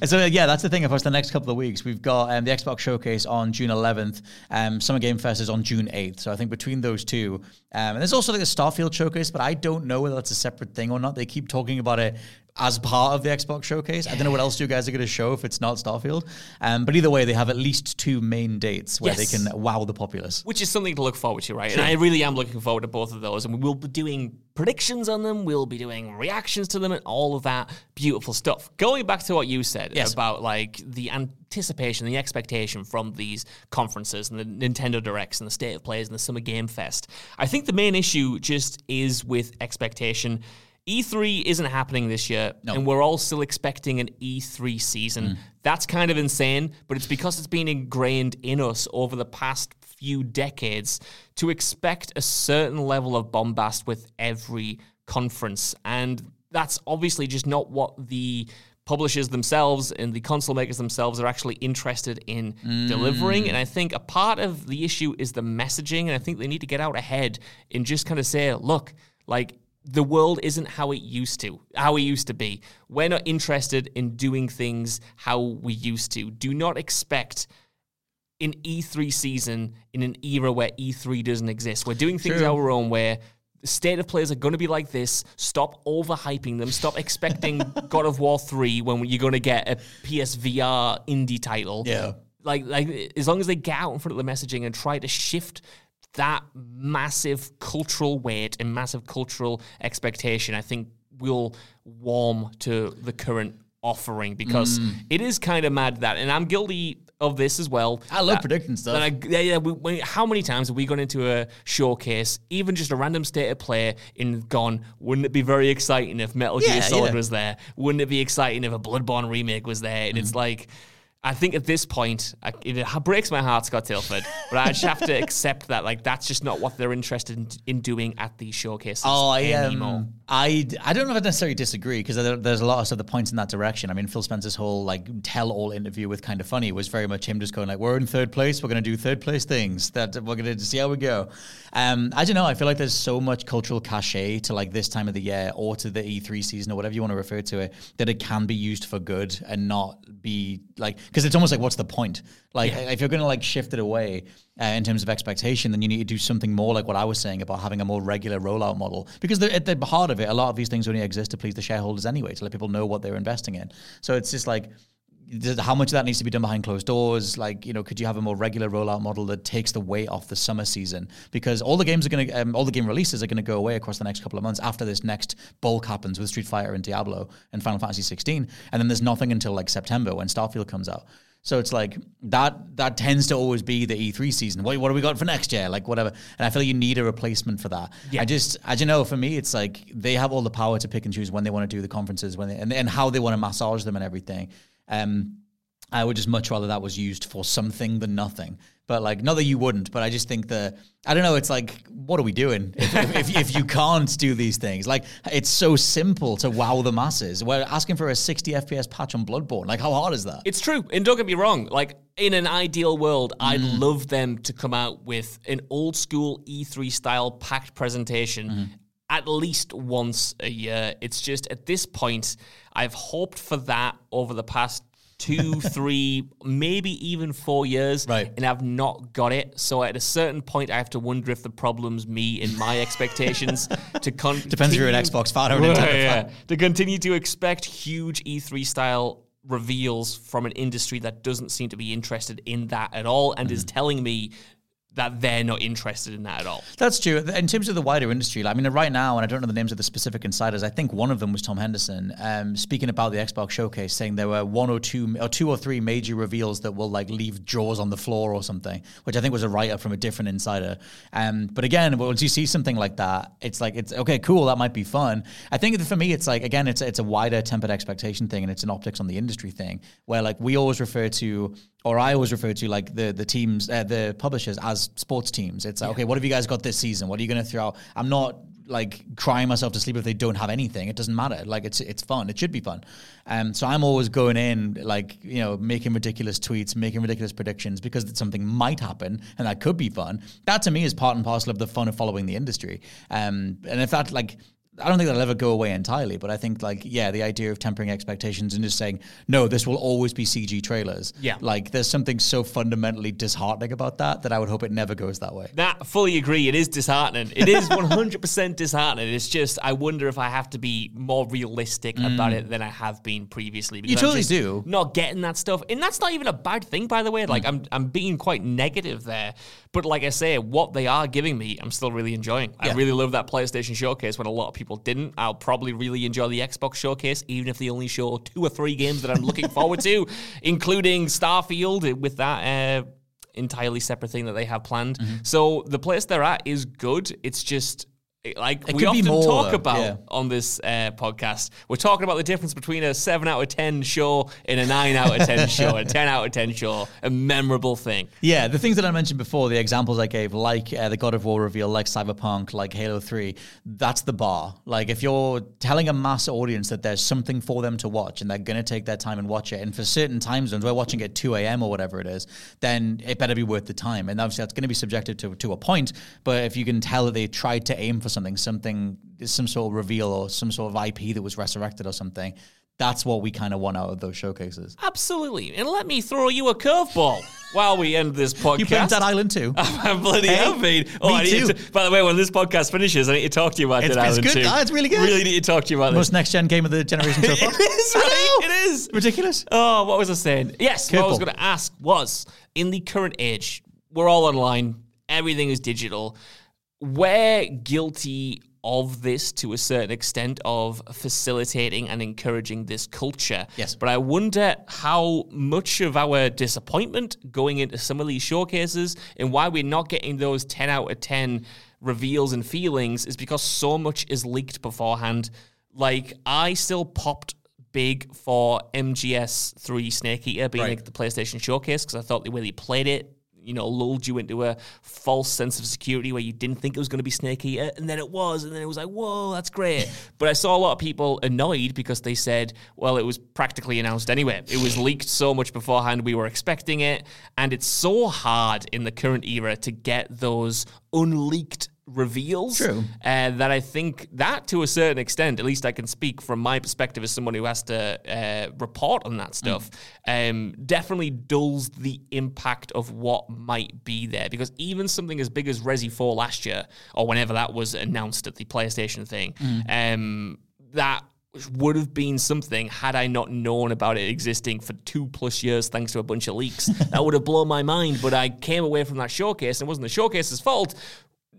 And so yeah, that's the thing. Of course, the next couple of weeks we've got um, the Xbox Showcase on June 11th. Um, Summer Game Fest is on June 8th. So I think between those two, um, and there's also like a Starfield Showcase, but I don't know whether that's a separate thing or not. They keep talking about it as part of the Xbox Showcase. I don't know what else you guys are going to show if it's not Starfield. Um, but either way, they have at least two main dates where Yes. they can wow the populace. which is something to look forward to, right? And I really am looking forward to both of those. And we'll be doing predictions on them, we'll be doing reactions to them, and all of that beautiful stuff. Going back to what you said Yes. about like the anticipation, the expectation from these conferences and the Nintendo Directs and the State of Plays and the Summer Game Fest, I think the main issue just is with expectation. E3 isn't happening this year, and we're all still expecting an E3 season. Mm. That's kind of insane, but it's because it's been ingrained in us over the past few decades to expect a certain level of bombast with every conference. And that's obviously just not what the publishers themselves and the console makers themselves are actually interested in mm. delivering. And I think a part of the issue is the messaging. And I think they need to get out ahead and just kind of say, look, like, the world isn't how it used to, how it used to be. We're not interested in doing things how we used to. Do not expect an E3 season in an era where E3 doesn't exist. We're doing things True. our own way. the state of players are going to be like this. Stop overhyping them. Stop expecting God of War 3 when you're going to get a PSVR indie title. Yeah. Like, like as long as they get out in front of the messaging and try to shift that massive cultural weight and massive cultural expectation, I think we'll warm to the current offering because Mm. it is kind of mad that, and I'm guilty of this as well. I love that- predicting stuff. I, yeah, yeah. We, we, how many times have we gone into a showcase, even just a random state of play, and gone, wouldn't it be very exciting if Metal Yeah, Gear Solid yeah. was there? Wouldn't it be exciting if a Bloodborne remake was there? And it's Mm-hmm. like, I think at this point, I, it breaks my heart, Scott Tilford, but I just have to accept that, like, that's just not what they're interested in, in doing at these showcases Oh, I anymore. um, I I don't know if I necessarily disagree because there, there's a lot of stuff that points in that direction. I mean, Phil Spencer's whole like tell-all interview with Kind of Funny was very much him just going like, "We're in third place. We're going to do third place things. That we're going to see how we go." Um, I don't know. I feel like there's so much cultural cachet to like this time of the year or to the E3 season or whatever you want to refer to it that it can be used for good and not be like because it's almost like what's the point? Like if you're going to like shift it away uh, in terms of expectation, then you need to do something more like what I was saying about having a more regular rollout model. Because the, at the heart of it, a lot of these things only exist to please the shareholders anyway, to let people know what they're investing in. So it's just like how much of that needs to be done behind closed doors? Like, you know, could you have a more regular rollout model that takes the weight off the summer season? Because all the games are going to, um, all the game releases are going to go away across the next couple of months after this next bulk happens with Street Fighter and Diablo and Final Fantasy 16, and then there's nothing until like September when Starfield comes out. So it's like that that tends to always be the E3 season. What, what do we got for next year? Like whatever. And I feel you need a replacement for that. Yeah. I just as don't know, for me it's like they have all the power to pick and choose when they want to do the conferences when they, and, and how they want to massage them and everything. Um I would just much rather that was used for something than nothing. But like, not that you wouldn't, but I just think that I don't know. It's like, what are we doing if, if, if, if you can't do these things? Like, it's so simple to wow the masses. We're asking for a 60 FPS patch on Bloodborne. Like, how hard is that? It's true. And don't get me wrong, like in an ideal world, I'd love them to come out with an old school E3 style packed presentation at least once a year. It's just at this point, I've hoped for that over the past two, three, maybe even four years. Right. And I've not got it. So at a certain point, I have to wonder if the problem's me and my expectations to con- Depends if you're an Xbox fan or Nintendo Yeah, fan. To continue to expect huge E3 style reveals from an industry that doesn't seem to be interested in that at all and Mm-hmm. is telling me that they're not interested in that at all. That's true. In terms of the wider industry, I mean, right now, and I don't know the names of the specific insiders. I think one of them was Tom Henderson, um, speaking about the Xbox showcase, saying there were one or two, or two or three major reveals that will like leave jaws on the floor or something, which I think was a write up from a different insider. Um, but again, once you see something like that, it's like it's okay, cool. That might be fun. I think for me, it's like again, it's it's a wider tempered expectation thing, and it's an optics on the industry thing, where like we always refer to or I always refer to like the the teams, uh, the publishers as sports teams. It's like, okay, what have you guys got this season? What are you going to throw out? I'm not like crying myself to sleep if they don't have anything. It doesn't matter. Like it's it's fun. It should be fun. Um, so I'm always going in like you know making ridiculous tweets, making ridiculous predictions because something might happen and that could be fun. That to me is part and parcel of the fun of following the industry. Um, and if that like I don't think that'll ever go away entirely, but I think like yeah, the idea of tempering expectations and just saying no, this will always be CG trailers. Yeah, like there's something so fundamentally disheartening about that that I would hope it never goes that way. That fully agree. It is disheartening. It is 100 percent disheartening. It's just I wonder if I have to be more realistic mm. about it than I have been previously. Because You totally do. Not getting that stuff, and that's not even a bad thing, by the way. Like mm. I'm I'm being quite negative there, but like I say, what they are giving me, I'm still really enjoying. Yeah. I really love that PlayStation showcase when a lot of people didn't. I'll probably really enjoy the Xbox showcase, even if they only show two or three games that I'm looking forward to, including Starfield with that. Uh, entirely separate thing that they have planned. Mm-hmm. So the place they're at is good. It's just like it we often talk about yeah. on this uh, podcast. We're talking about the difference between a seven out of ten show and a nine out of ten show, a ten out of ten show, a memorable thing. Yeah, the things that I mentioned before, the examples I gave, like uh, the God of War reveal, like Cyberpunk, like Halo Three, that's the bar. Like if you're telling a mass audience that there's something for them to watch and they're gonna take their time and watch it, and for certain time zones, we're watching at two a.m. or whatever it is, then it better be worth the time. And obviously that's going to be subjective to to a point. But if you can tell that they tried to aim for something, something, some sort of reveal or some sort of IP that was resurrected or something. That's what we kind of want out of those showcases. Absolutely. And let me throw you a curveball while we end this podcast. You played Dead Island too? I'm bloody hey. Oh, I too. To, by the way, when this podcast finishes, I need to talk to you about it's, Dead it's Island good. 2. Oh, it's really good. Really need to talk to you about Most this. next gen game of the generation so far. it is, right? It is. Ridiculous. Oh, what was I saying? Yes, what I was going to ask was in the current age, we're all online, everything is digital. We're guilty of this to a certain extent of facilitating and encouraging this culture. Yes. But I wonder how much of our disappointment going into some of these showcases and why we're not getting those 10 out of 10 reveals and feelings is because so much is leaked beforehand. Like, I still popped big for MGS3 Snake Eater being Right. like the PlayStation Showcase because I thought the way they played it, you know, lulled you into a false sense of security where you didn't think it was going to be Snake Eater, and then it was, and then it was like, whoa, that's great. but I saw a lot of people annoyed because they said, well, it was practically announced anyway. It was leaked so much beforehand, we were expecting it, and it's so hard in the current era to get those unleaked reveals True. uh, that I think that to a certain extent, at least I can speak from my perspective as someone who has to uh, report on that stuff, um, definitely dulls the impact of what might be there. Because even something as big as Resi 4 last year, or whenever that was announced at the PlayStation thing, um, that would have been something had I not known about it existing for two plus years thanks to a bunch of leaks. that would have blown my mind. But I came away from that showcase and it wasn't the showcase's fault.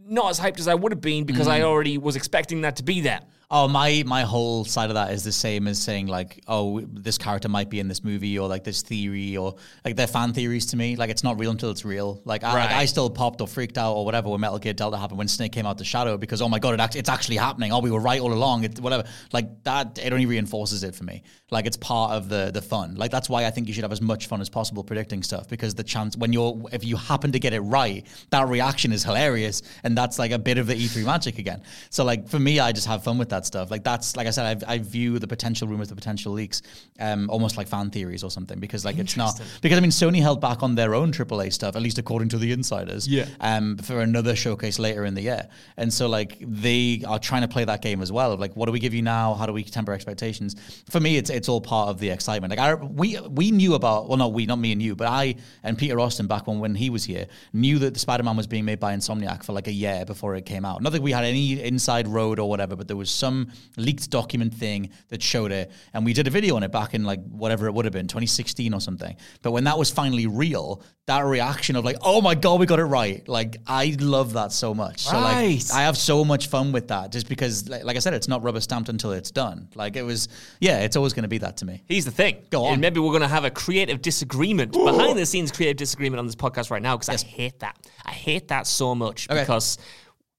Not as hyped as I would have been because I mm. already was expecting that to be there. Oh, my my whole side of that is the same as saying like, oh, this character might be in this movie, or like this theory, or like they're fan theories to me. Like it's not real until it's real. Like, I, like, I still popped or freaked out or whatever when Metal Gear Delta happened when Snake came out the shadow because oh my god, it act- it's actually happening. Oh, we were right all along. It, whatever. Like that, it only reinforces it for me. Like it's part of the the fun. Like that's why I think you should have as much fun as possible predicting stuff because the chance when you're if you happen to get it right, that reaction is hilarious, and that's like a bit of the E3 magic again. So like for me, I just have fun with that stuff. Like that's like I said, I, I view the potential rumors, the potential leaks, um, almost like fan theories or something because like it's not because I mean Sony held back on their own AAA stuff at least according to the insiders. Yeah. Um, for another showcase later in the year, and so like they are trying to play that game as well. Of like, what do we give you now? How do we temper expectations? For me, it's it's all part of the excitement. Like I we we knew about well not we not me and you, but I and Peter Austin back when when he was here knew that the Spider Man was being made by Insomniac for like a year before it came out. Not that we had any inside road or whatever, but there was some some leaked document thing that showed it, and we did a video on it back in like whatever it would have been, 2016 or something. But when that was finally real, that reaction of like, oh my god, we got it right. Like I love that so much. So like I have so much fun with that, just because, like, like I said, it's not rubber stamped until it's done. Like it was, yeah, it's always going to be that to me. Here's the thing. Go on. And maybe we're going to have a creative disagreement, behind the scenes creative disagreement on this podcast right now because I hate that. I hate that so much Okay. because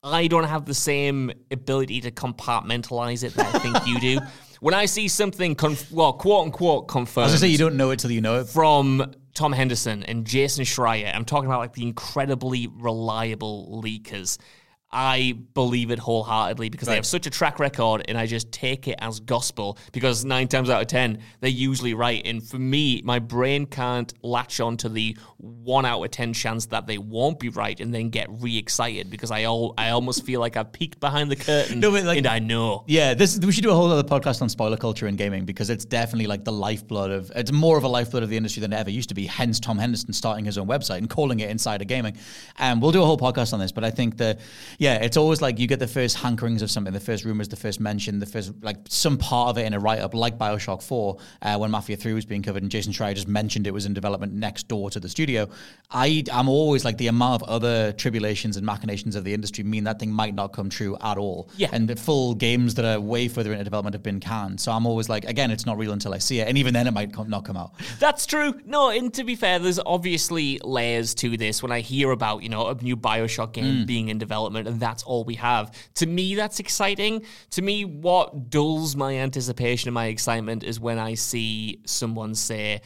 I don't have the same ability to compartmentalize it that I think you do. When I see something, conf- well, quote unquote, confirmed I was gonna say you don't know it till you know it. from Tom Henderson and Jason Schreier. I'm talking about like the incredibly reliable leakers. I believe it wholeheartedly because they have such a track record, and I just take it as gospel because nine times out of ten they're usually right. And for me, my brain can't latch on to the one out of ten chance that they won't be right, and then get re-excited because I all I almost feel like I've peeked behind the curtain, No, like- and I know. Yeah, this we should do a whole other podcast on spoiler culture in gaming because it's definitely like the lifeblood of it's more of a lifeblood of the industry than it ever used to be. Hence, Tom Henderson starting his own website and calling it Insider Gaming. And we'll do a whole podcast on this. But I think that yeah, it's always like you get the first hankerings of something, the first rumors, the first mention, the first like some part of it in a write up, like Bioshock Four, uh, when Mafia Three was being covered and Jason Schreier just mentioned it was in development next door to the studio. I I'm always like the amount of other tribulations and machinations of the industry mean that thing might not come true at all. Yeah. And the full games that are way further into development have been canned. So I'm always like, again, it's not real until I see it. And even then, it might come, not come out. That's true. No, and to be fair, there's obviously layers to this. When I hear about, you know, a new Bioshock game being in development and that's all we have, to me, that's exciting. To me, what dulls my anticipation and my excitement is when I see someone say,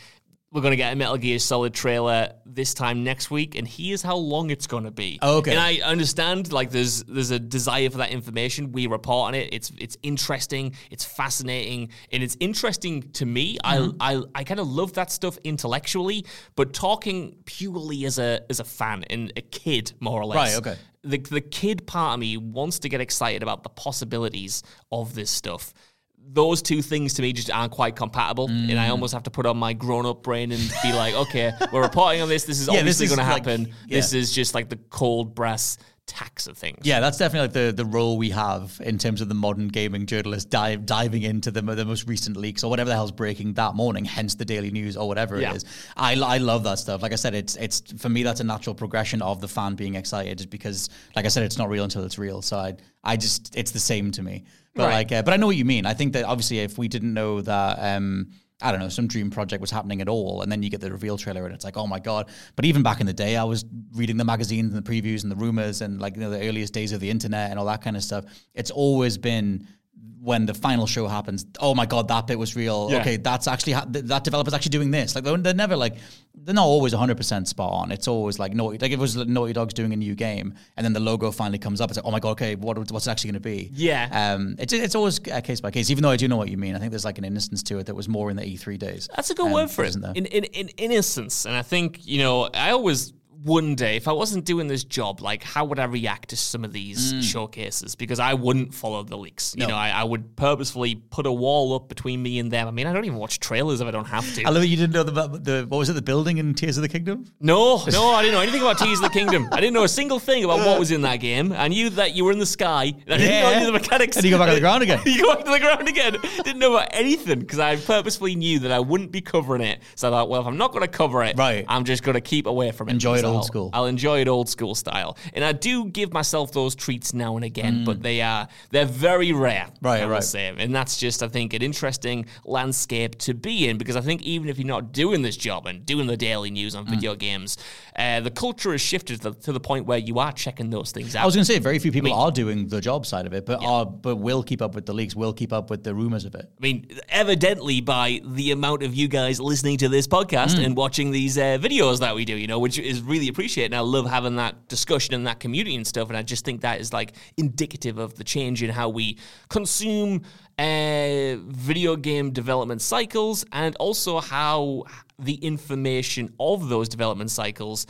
we're going to get a Metal Gear Solid trailer this time next week, and here's how long it's going to be. Okay. And I understand, like, there's there's a desire for that information. We report on it. It's it's interesting. It's fascinating, and it's interesting to me. Mm-hmm. I I, I kind of love that stuff intellectually, but talking purely as a as a fan and a kid, more or less. Right, okay. The the kid part of me wants to get excited about the possibilities of this stuff. Those two things to me just aren't quite compatible, and Mm. I almost have to put on my grown up brain and be like, okay, we're reporting on this. This is Yeah, obviously going to like- happen. yeah. This is just like the cold brass tacks of things. Yeah, that's definitely like the, the role we have in terms of the modern gaming journalist dive, diving into the, the most recent leaks or whatever the hell's breaking that morning, hence the daily news or whatever Yeah. it is. I, I love that stuff. Like I said, it's it's for me that's a natural progression of the fan being excited, just because, like I said, it's not real until it's real. So I I just it's the same to me. But Right. like, uh, but I know what you mean. I think that obviously if we didn't know that. um I don't know, some dream project was happening at all. And then you get the reveal trailer and it's like, oh my God. But even back in the day, I was reading the magazines and the previews and the rumors and like, you know, the earliest days of the internet and all that kind of stuff. It's always been when the final show happens, oh my God, that bit was real. Yeah. Okay, that's actually, ha- th- that developer's actually doing this. Like, they're, they're never like, they're not always 100% spot on. It's always like, Naughty, like if it was Naughty Dog's doing a new game and then the logo finally comes up, it's like, oh my God, okay, what, what's it actually going to be? Yeah. Um, it's, it's always uh, case by case, even though I do know what you mean. I think there's like an innocence to it that was more in the E3 days. That's a good Um, word for it. In, in, in innocence. And I think, you know, I always wonder if I wasn't doing this job, like how would I react to some of these showcases? Because I wouldn't follow the leaks. You Mm. No. know, I, I would purposefully put a wall up between me and them. I mean, I don't even watch trailers if I don't have to. I love that you didn't know the, the what was it, the building in Tears of the Kingdom? No, no, I didn't know anything about Tears of the Kingdom. I didn't know a single thing about what was in that game. I knew that you were in the sky. I didn't know Yeah. any of the mechanics. And you go back on the ground again. you go back to the ground again. Didn't know about anything because I purposefully knew that I wouldn't be covering it. So I thought, well, if I'm not going to cover it, Right. I'm just going to keep away from it. Enjoy it old I'll- school. I'll enjoy it old school style, and I do give myself those treats now and again, but they are they're very rare. Mm. Right, I right. say. And that's just, I think, an interesting landscape to be in because I think even if you're not doing this job and doing the daily news Mm. on video games, uh, the culture has shifted to the, to the point where you are checking those things out. I was going to say very few people I mean- are doing the job side of it, but are but will keep up with the leaks, will keep up with the rumors of it. I mean, evidently by the amount of you guys listening to this podcast Mm. and watching these uh, videos that we do, you know, which is really appreciated. And I love having that discussion and that community and stuff. And I just think that is like indicative of the change in how we consume uh, video game development cycles and also how the information of those development cycles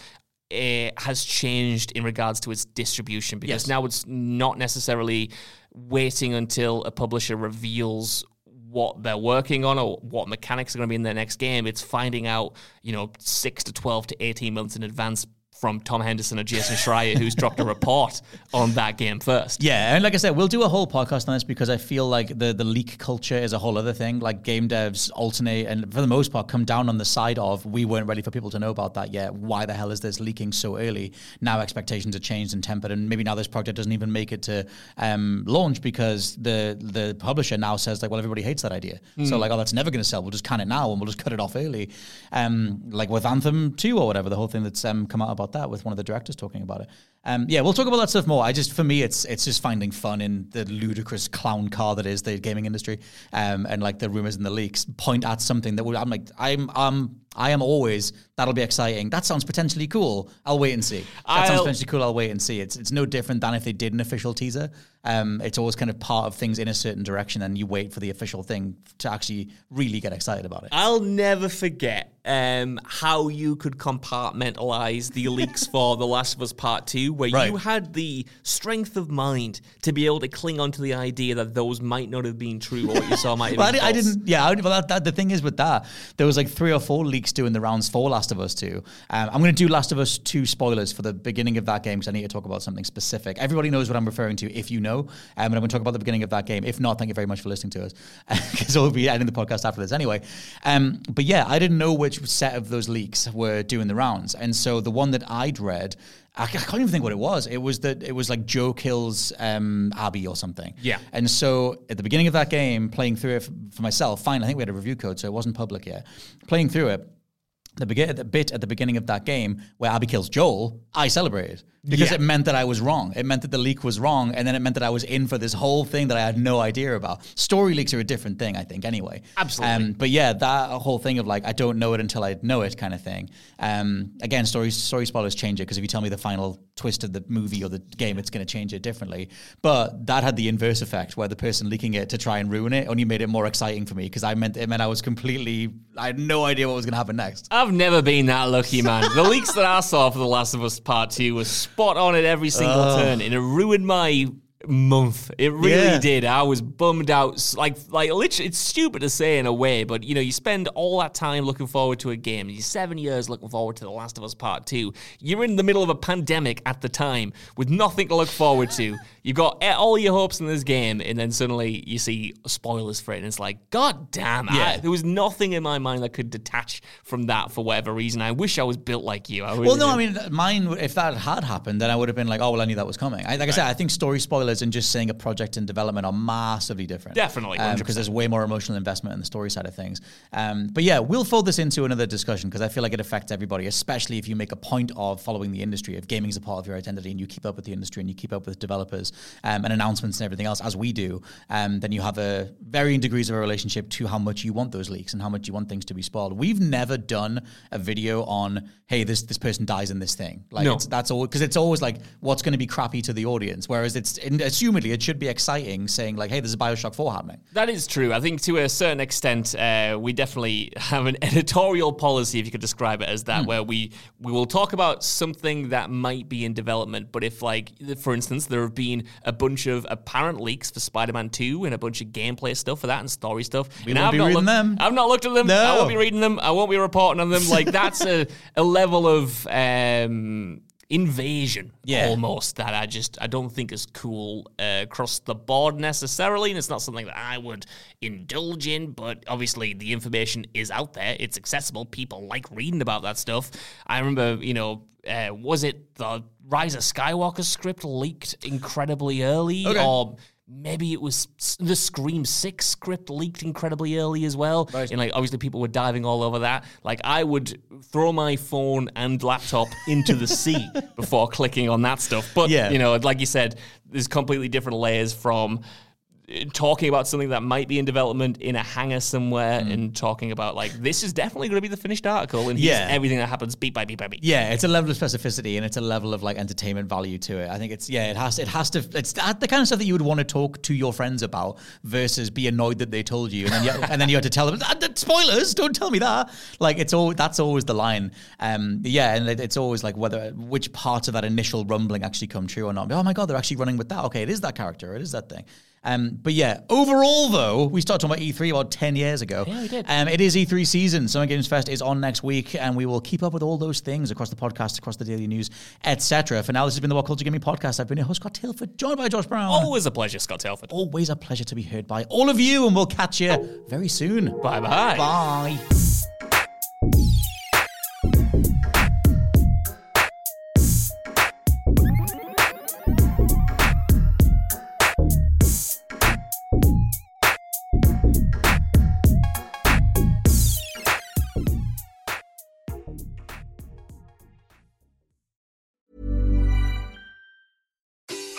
uh, has changed in regards to its distribution because Yes. now it's not necessarily waiting until a publisher reveals what they're working on or what mechanics are going to be in their next game. It's finding out, you know, six to 12 to 18 months in advance from Tom Henderson or Jason Schreier, who's dropped a report on that game first. Yeah, and like I said, we'll do a whole podcast on this because I feel like the the leak culture is a whole other thing. Like game devs alternate and for the most part come down on the side of we weren't ready for people to know about that yet. Why the hell is this leaking so early? Now expectations are changed and tempered, and maybe now this project doesn't even make it to um, launch because the the publisher now says like, well, everybody hates that idea. So like, oh, that's never going to sell. We'll just can it now and we'll just cut it off early. Um, like with Anthem 2 or whatever, the whole thing that's um, come out about that with one of the directors talking about it. Um, yeah, we'll talk about that stuff more. I just, for me, it's it's just finding fun in the ludicrous clown car that is the gaming industry, um, and like the rumors and the leaks point at something that would. I'm like, I'm um, I am always that'll be exciting. That sounds potentially cool. I'll wait and see. That sounds I'll- potentially cool. I'll wait and see. It's it's no different than if they did an official teaser. Um, it's always kind of part of things in a certain direction, and you wait for the official thing to actually really get excited about it. I'll never forget um, how you could compartmentalize the leaks for The Last of Us Part 2, where Right. you had the strength of mind to be able to cling on to the idea that those might not have been true or what you saw might have Well, I, been I false. didn't. Yeah, I, well, that, that, the thing is with that, there was like three or four leaks doing the rounds for Last of Us Two. Um, I'm going to do Last of Us Two spoilers for the beginning of that game because I need to talk about something specific. Everybody knows what I'm referring to if you know, um, and I'm going to talk about the beginning of that game. If not, thank you very much for listening to us because we'll be ending the podcast after this anyway. Um, but yeah, I didn't know which set of those leaks were doing the rounds, and so the one that I'd read. I can't even think what it was. It was that it was like Joe kills um, Abby or something. Yeah. And so at the beginning of that game, playing through it for myself, fine, I think we had a review code, so it wasn't public yet. Playing through it, the, begin- the bit at the beginning of that game where Abby kills Joel, I celebrated because Yeah. it meant that I was wrong. It meant that the leak was wrong, and then it meant that I was in for this whole thing that I had no idea about. Story leaks are a different thing, I think, anyway. Absolutely. Um, but yeah, that whole thing of like I don't know it until I know it kind of thing. Um, again, story story spoilers change it because if you tell me the final twist of the movie or the game, it's going to change it differently. But that had the inverse effect where the person leaking it to try and ruin it only made it more exciting for me because I meant it meant I was completely I had no idea what was going to happen next. I've never been that lucky, man. The leaks that I saw for The Last of Us Part 2 was spot on at every single turn, and it ruined my month. It really Yeah. did. I was bummed out. Like, like literally, it's stupid to say in a way, but you know, you spend all that time looking forward to a game. You're seven years looking forward to The Last of Us Part 2. You're in the middle of a pandemic at the time with nothing to look forward to. You've got eh, all your hopes in this game, and then suddenly you see spoilers for it, and it's like, God damn, I- Yeah. there was nothing in my mind that could detach from that for whatever reason. I wish I was built like you. I really Well, no, do. I mean, mine. If that had happened, then I would have been like, "Oh, well, I knew that was coming." I, like I said, I think story spoilers and just seeing a project in development are massively different. Definitely, Um, because there's way more emotional investment in the story side of things. Um, but yeah, we'll fold this into another discussion because I feel like it affects everybody, especially if you make a point of following the industry. If gaming is a part of your identity and you keep up with the industry and you keep up with developers um, and announcements and everything else, as we do, um, then you have a varying degrees of a relationship to how much you want those leaks and how much you want things to be spoiled. We've never done a video on, hey, this this person dies in this thing. Like No. that's all because it's always like what's going to be crappy to the audience. Whereas it's and assumedly it should be exciting, saying like, hey, there's a Bioshock Four happening. That is true. I think to a certain extent, uh, we definitely have an editorial policy, if you could describe it as that, where we we will talk about something that might be in development. But if, like, for instance, there have been a bunch of apparent leaks for Spider-Man Two and a bunch of gameplay stuff for that and story stuff, We and won't I've be not reading them. I've not looked at them. I won't be reading them. I won't be reporting on them. Like that's a a level of. Um, invasion Yeah. almost that I just I don't think is cool uh, across the board necessarily and it's not something that I would indulge in but obviously the information is out there it's accessible people like reading about that stuff I remember you know uh, was it the Rise of Skywalker script leaked incredibly early Okay. or Maybe it was the Scream 6 script leaked incredibly early as well. And like obviously people were diving all over that. Like I would throw my phone and laptop into the sea before clicking on that stuff. But Yeah. you know, like you said, there's completely different layers from talking about something that might be in development in a hangar somewhere and talking about like this is definitely going to be the finished article and Yeah. everything that happens beat by beat by beat. Yeah, it's a level of specificity and it's a level of like entertainment value to it. I think it's yeah, it has it has to it's that- the kind of stuff that you would want to talk to your friends about versus be annoyed that they told you and then you, and then you had to tell them "Ah, that- spoilers. Don't tell me that. Like it's all that's always the line. Um, yeah, and it, it's always like whether which parts of that initial rumbling actually come true or not. Oh my god, they're actually running with that. Okay, it is that character. It is that thing. Um, but yeah, overall though, we started talking about E3 about 10 years ago. Yeah, we did. Um, it is E3 season. Summer Games Fest is on next week, and we will keep up with all those things across the podcast, across the daily news, etc. For now, this has been the WhatCulture Gaming Podcast. I've been your host, Scott Tilford, joined by Josh Brown. Always a pleasure, Scott Tilford. Always a pleasure to be heard by all of you, and we'll catch you very soon. Bye bye bye.